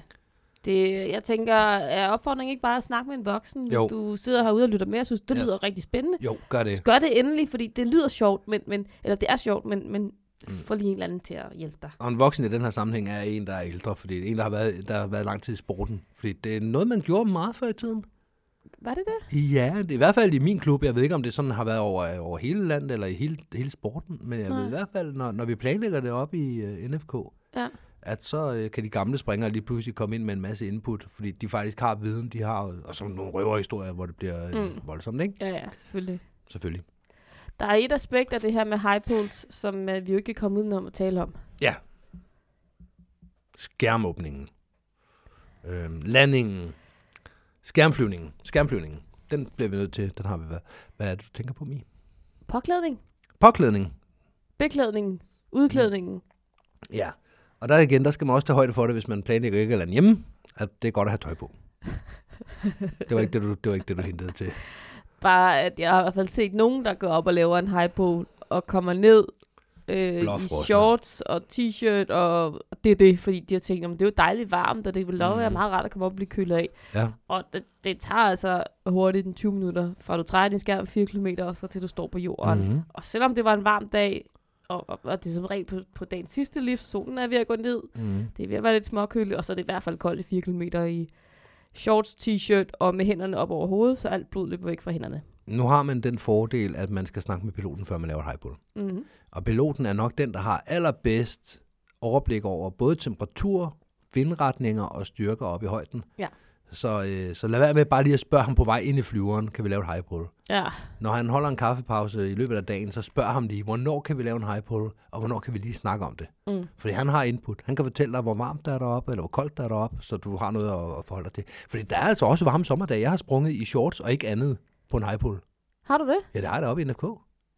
Det, jeg tænker, er opfordringen ikke bare at snakke med en voksen, hvis Jo. du sidder herude og lytter med og synes, det Ja. lyder rigtig spændende? Jo, gør det. Så gør det endelig, fordi det lyder sjovt, men, men, eller det er sjovt, men, men Mm. få lige en eller anden til at hjælpe dig. Og en voksen i den her sammenhæng er en, der er ældre, fordi det er en, der har været, der har været lang tid i sporten. Fordi det er noget, man gjorde meget før i tiden. Var det det? Ja, det er i hvert fald i min klub. Jeg ved ikke, om det sådan har været over, over hele landet eller i hele, hele sporten. Men jeg Nej. ved i hvert fald, når, når vi planlægger det op i uh, NFK, Ja. At så øh, kan de gamle springere lige pludselig komme ind med en masse input, fordi de faktisk har viden, de har, og så nogle røverhistorier, hvor det bliver mm. Mm. voldsomt, ikke? Ja, ja, selvfølgelig. Selvfølgelig. Der er et aspekt af det her med high pools, som uh, vi jo ikke kan komme udenom at tale om. Ja. Skærmåbningen. Øhm, landingen. Skærmflyvningen. Skærmflyvningen. Den bliver vi nødt til. Den har vi været. Hvad er det, du tænker på, Mi? Påklædning, Påklædning. beklædning, udklædningen. Ja. Og der igen, der skal man også tage højde for det, hvis man planlægger ikke at lande hjemme, at det er godt at have tøj på. Det var ikke det, du, det, var ikke det, du hentede til. Bare, at jeg har i hvert fald set nogen, der går op og laver en high pool og kommer ned øh, i shorts og t-shirt, og det er det, fordi de har tænkt, at det er jo dejligt varmt, og det vil Mhm. være meget rart at komme op og blive kølet af. Ja. Og det, det tager altså hurtigt en 20 minutter, fra du træder din skærm 4 km, og så til du står på jorden. Mm-hmm. Og selvom det var en varm dag, og, og, og det er som regel på, på dagens sidste lift, solen er ved at gå ned, Mm. det er ved at være lidt småkøligt, og så er det i hvert fald koldt i 4 km i shorts, t-shirt og med hænderne op over hovedet, så alt blod løber væk fra hænderne. Nu har man den fordel, at man skal snakke med piloten, før man laver et high pull. Mm-hmm. Og piloten er nok den, der har allerbedst overblik over både temperatur, vindretninger og styrker op i højden. Ja. Så, øh, så lad være med bare lige at spørge ham på vej ind i flyveren, kan vi lave et high pull? Ja, Når han holder en kaffepause i løbet af dagen, så spørg ham lige, hvornår kan vi lave en high pull, og hvornår kan vi lige snakke om det? mm. Fordi han har input. Han kan fortælle dig, hvor varmt der er deroppe, eller hvor koldt der er deroppe, så du har noget at, at forholde dig til. Fordi der er altså også varme sommerdage. Jeg har sprunget i shorts og ikke andet på en high pull. har du det? Ja, det har jeg deroppe i NFK.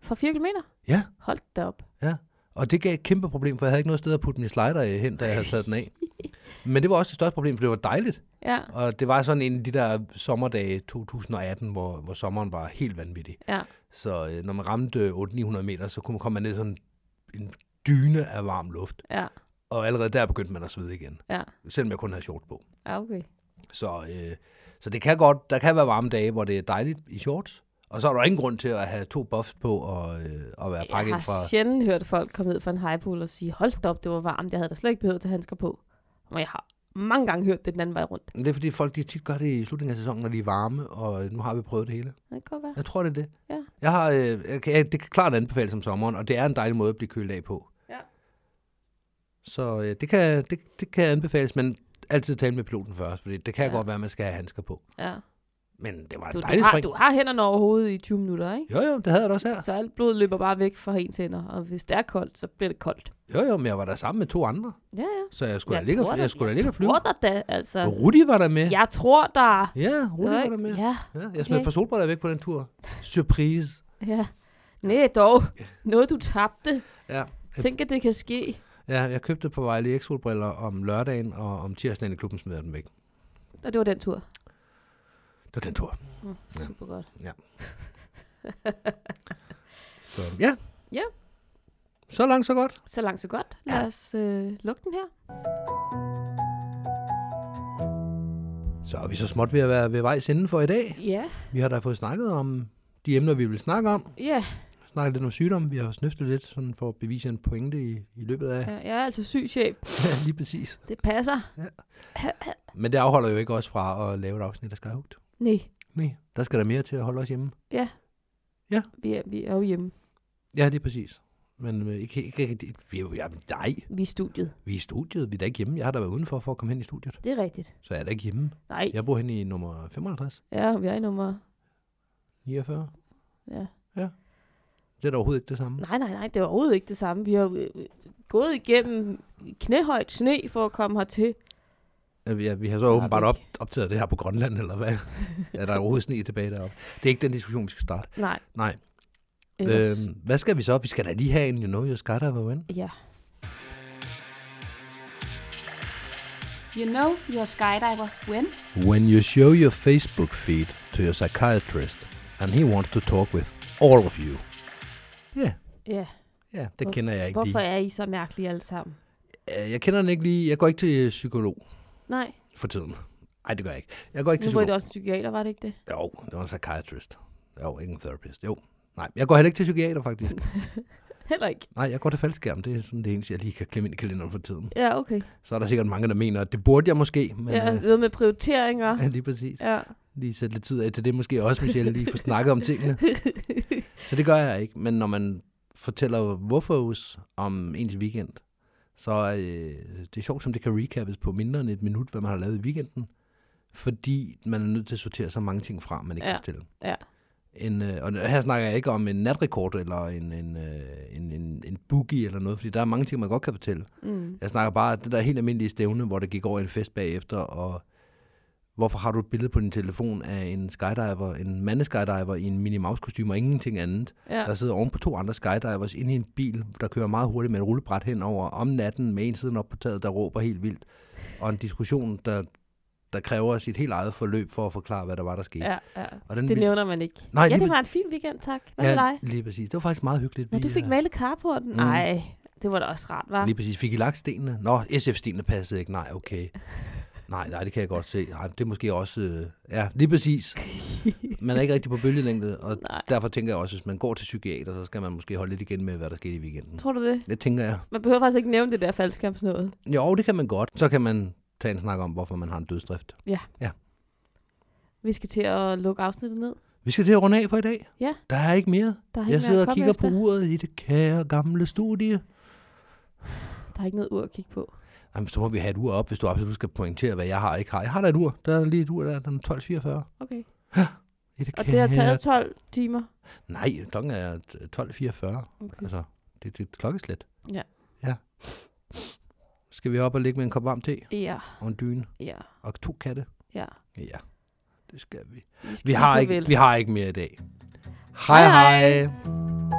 Fra 4 km? Ja. Hold da op. Ja, og det gav et kæmpe problem, for jeg havde ikke noget sted at putte min slider hen, da jeg havde taget den af. Men det var også det største problem, for det var dejligt. Ja, Og det var sådan en af de der sommerdage 2018, hvor, hvor sommeren var helt vanvittig. ja, Så øh, når man ramte 800-900 meter, så kunne man komme ned sådan en dyne af varm luft. ja, Og allerede der begyndte man at svede igen. ja. Selvom jeg kun havde shorts på. Ja, okay. Så, øh, så det kan godt, der kan være varme dage, hvor det er dejligt i shorts. Og så er der ingen grund til at have to buffs på og, øh, og være Jeg pakket har ind fra... sjældent hørt folk komme ned fra en highpool og sige, hold op, det var varmt, jeg havde da slet ikke behøvet at tage handsker på. Og jeg har mange gange hørt det den anden vej rundt. Det er fordi folk de tit gør det i slutningen af sæsonen, når de er varme, og nu har vi prøvet det hele. Det kan godt være. Jeg tror, det er det. Ja. Jeg har, øh, jeg jeg, det kan klart anbefales om sommeren, og det er en dejlig måde at blive kølet af på. Ja. Så øh, det, kan, det, det kan anbefales, men altid tale med piloten først, fordi det kan ja. godt være, at man skal have handsker på. Ja. Men det var et Du, du, dejligt har, spring. du har hænderne over hovedet i 20 minutter, ikke? Jo, jo, det havde jeg da også her. Så alt blod løber bare væk fra ens hænder, og hvis det er koldt, så bliver det koldt. Jo, jo, men jeg var der sammen med to andre, Ja, ja. så jeg skulle da ligge, og- da- jeg skulle da jeg ligge og flyve. tror da da, altså. Rudi var der med. Jeg tror der. Ja, Rudi var der med. Ja, Ja, jeg okay. smed et par solbriller væk på den tur. Surprise. ja. Nej, dog. Noget, du tabte. Ja. Tænk, at det kan ske. Ja, jeg købte på Vejle X solbriller om lørdagen, og om tirsdagen i klubben smed jeg dem væk. Og det var den tur. Det var den tur. Mm, super godt. Så ja. Ja. Så langt, så godt. Så langt, så godt. Lad os øh, lukke den her. Så er vi så småt ved at være ved vejs ende for i dag. Ja, Vi har da fået snakket om de emner, vi vil snakke om. ja. Snakket lidt om sygdom. Vi har snøftet lidt sådan for at bevise en pointe i, i løbet af. ja. Jeg er altså syg, chef. Ja, lige præcis. Det passer. Men det afholder jo ikke os fra at lave et afsnit af Skyhugt. Nej. Nej, der skal der mere til at holde os hjemme. Ja. Ja. Vi er, vi er jo hjemme. Ja, det er præcis. Men øh, ikke, ikke, ikke, vi er jo, ja, nej, Vi er i studiet. vi er i studiet. Vi er da ikke hjemme. Jeg har da været udenfor for at komme hen i studiet. Det er rigtigt. Så jeg er da ikke hjemme. Nej. Jeg bor hen i nummer 55, Ja, vi er i nummer... 49. Ja. Det er da overhovedet ikke det samme. Nej, nej, nej. Det er overhovedet ikke det samme. Vi har jo, øh, gået igennem knæhøjt sne for at komme hertil. Ja, vi, har så åbenbart op, optaget det her på Grønland, eller hvad? er der overhovedet sne tilbage deroppe? Det er ikke den diskussion, vi skal starte. Nej. Nej. Ellers, Øhm, hvad skal vi så? Vi skal da lige have en You Know Your Skydiver Win. ja. You know you're a skydiver when? When you show your Facebook feed to your psychiatrist, and he wants to talk with all of you. Ja, yeah, Ja. ja det Hvor- kender jeg ikke Hvorfor lige. er I så mærkelige alle sammen? Jeg kender den ikke lige. Jeg går ikke til psykolog Nej. for tiden. Nej, det gør jeg ikke. Jeg går ikke til Nu var psykolog. det også en psykiater, var det ikke det? Jo, det var en psychiatrist. Jo, ikke en therapist. Jo. Nej, jeg går heller ikke til psykiater, faktisk. Heller ikke. Nej, jeg går til faldskærm. Det er sådan det eneste, jeg lige kan klemme ind i kalenderen for tiden. Ja, okay. Så er der sikkert mange, der mener, at det burde jeg måske. Men, ja, øh, noget med prioriteringer. ja, lige præcis. Ja. Lige sætte lidt tid af til det måske også, Michelle, lige få snakket om tingene. Så det gør jeg ikke. Men når man fortæller hvorfor om ens weekend, så øh, det er sjovt, som det kan recappes på mindre end et minut, hvad man har lavet i weekenden. Fordi man er nødt til at sortere så mange ting fra, man ikke Ja. kan fortælle. Ja. En, øh, og her snakker jeg ikke om en natrekord eller en, en, øh, en, en, en boogie eller noget, fordi der er mange ting, man godt kan fortælle. Mm. Jeg snakker bare det der helt almindelige stævne, hvor det gik over en fest bagefter, og hvorfor har du et billede på din telefon af en skydiver, en mandeskydiver i en Minnie Mouse kostume og ingenting andet, Ja. der sidder oven på to andre skydivers inde i en bil, der kører meget hurtigt med en rullebræt henover om natten med en siden op på taget, der råber helt vildt, og en diskussion, der, der kræver sit helt eget forløb for at forklare, hvad der var, der skete. Ja, ja. Og den det vil- nævner man ikke. Nej, ja, det var en fin weekend, tak. Hvad med dig? lige præcis. Det var faktisk meget hyggeligt. Nå, Vi, du fik øh, malet carporten? Mm. Nej, det var da også rart, var. Lige præcis. Fik I lagt stenene? Nå, SF-stenene passede ikke. Nej, okay. Nej, nej, det kan jeg godt se. Nej, det er måske også... Øh, ja, lige præcis. Man er ikke rigtig på bølgelængde, og Nej. derfor tænker jeg også, hvis man går til psykiater, så skal man måske holde lidt igen med, hvad der skete i weekenden. Tror du det? Det tænker jeg. Man behøver faktisk ikke nævne det der faldskærmsnået. Jo, det kan man godt. Så kan man tage en snak om, hvorfor man har en dødsdrift. Vi skal til at lukke afsnittet ned. Vi skal til at runde af for i dag. Ja. Der er ikke mere. Der er ikke Jeg sidder og kigger på efter. uret i det kære gamle studie. Der er ikke noget ur at kigge på. Jamen, så må vi have et ur op, hvis du absolut skal pointere, hvad jeg har og ikke har. Jeg har da et ur. Der er lige et ur der, er 12.44. Okay. I det Og det har taget 12 timer. Nej, klokken er 12.44. Okay. Altså, det, det er klokkeslæt. Ja. Ja. Skal vi op og ligge med en kop varm te Ja, og en dyne ja, og to katte? ja. Ja, det skal vi. Vi, skal Vi har, ikke, vi har ikke mere i dag. Hej, hej. hej.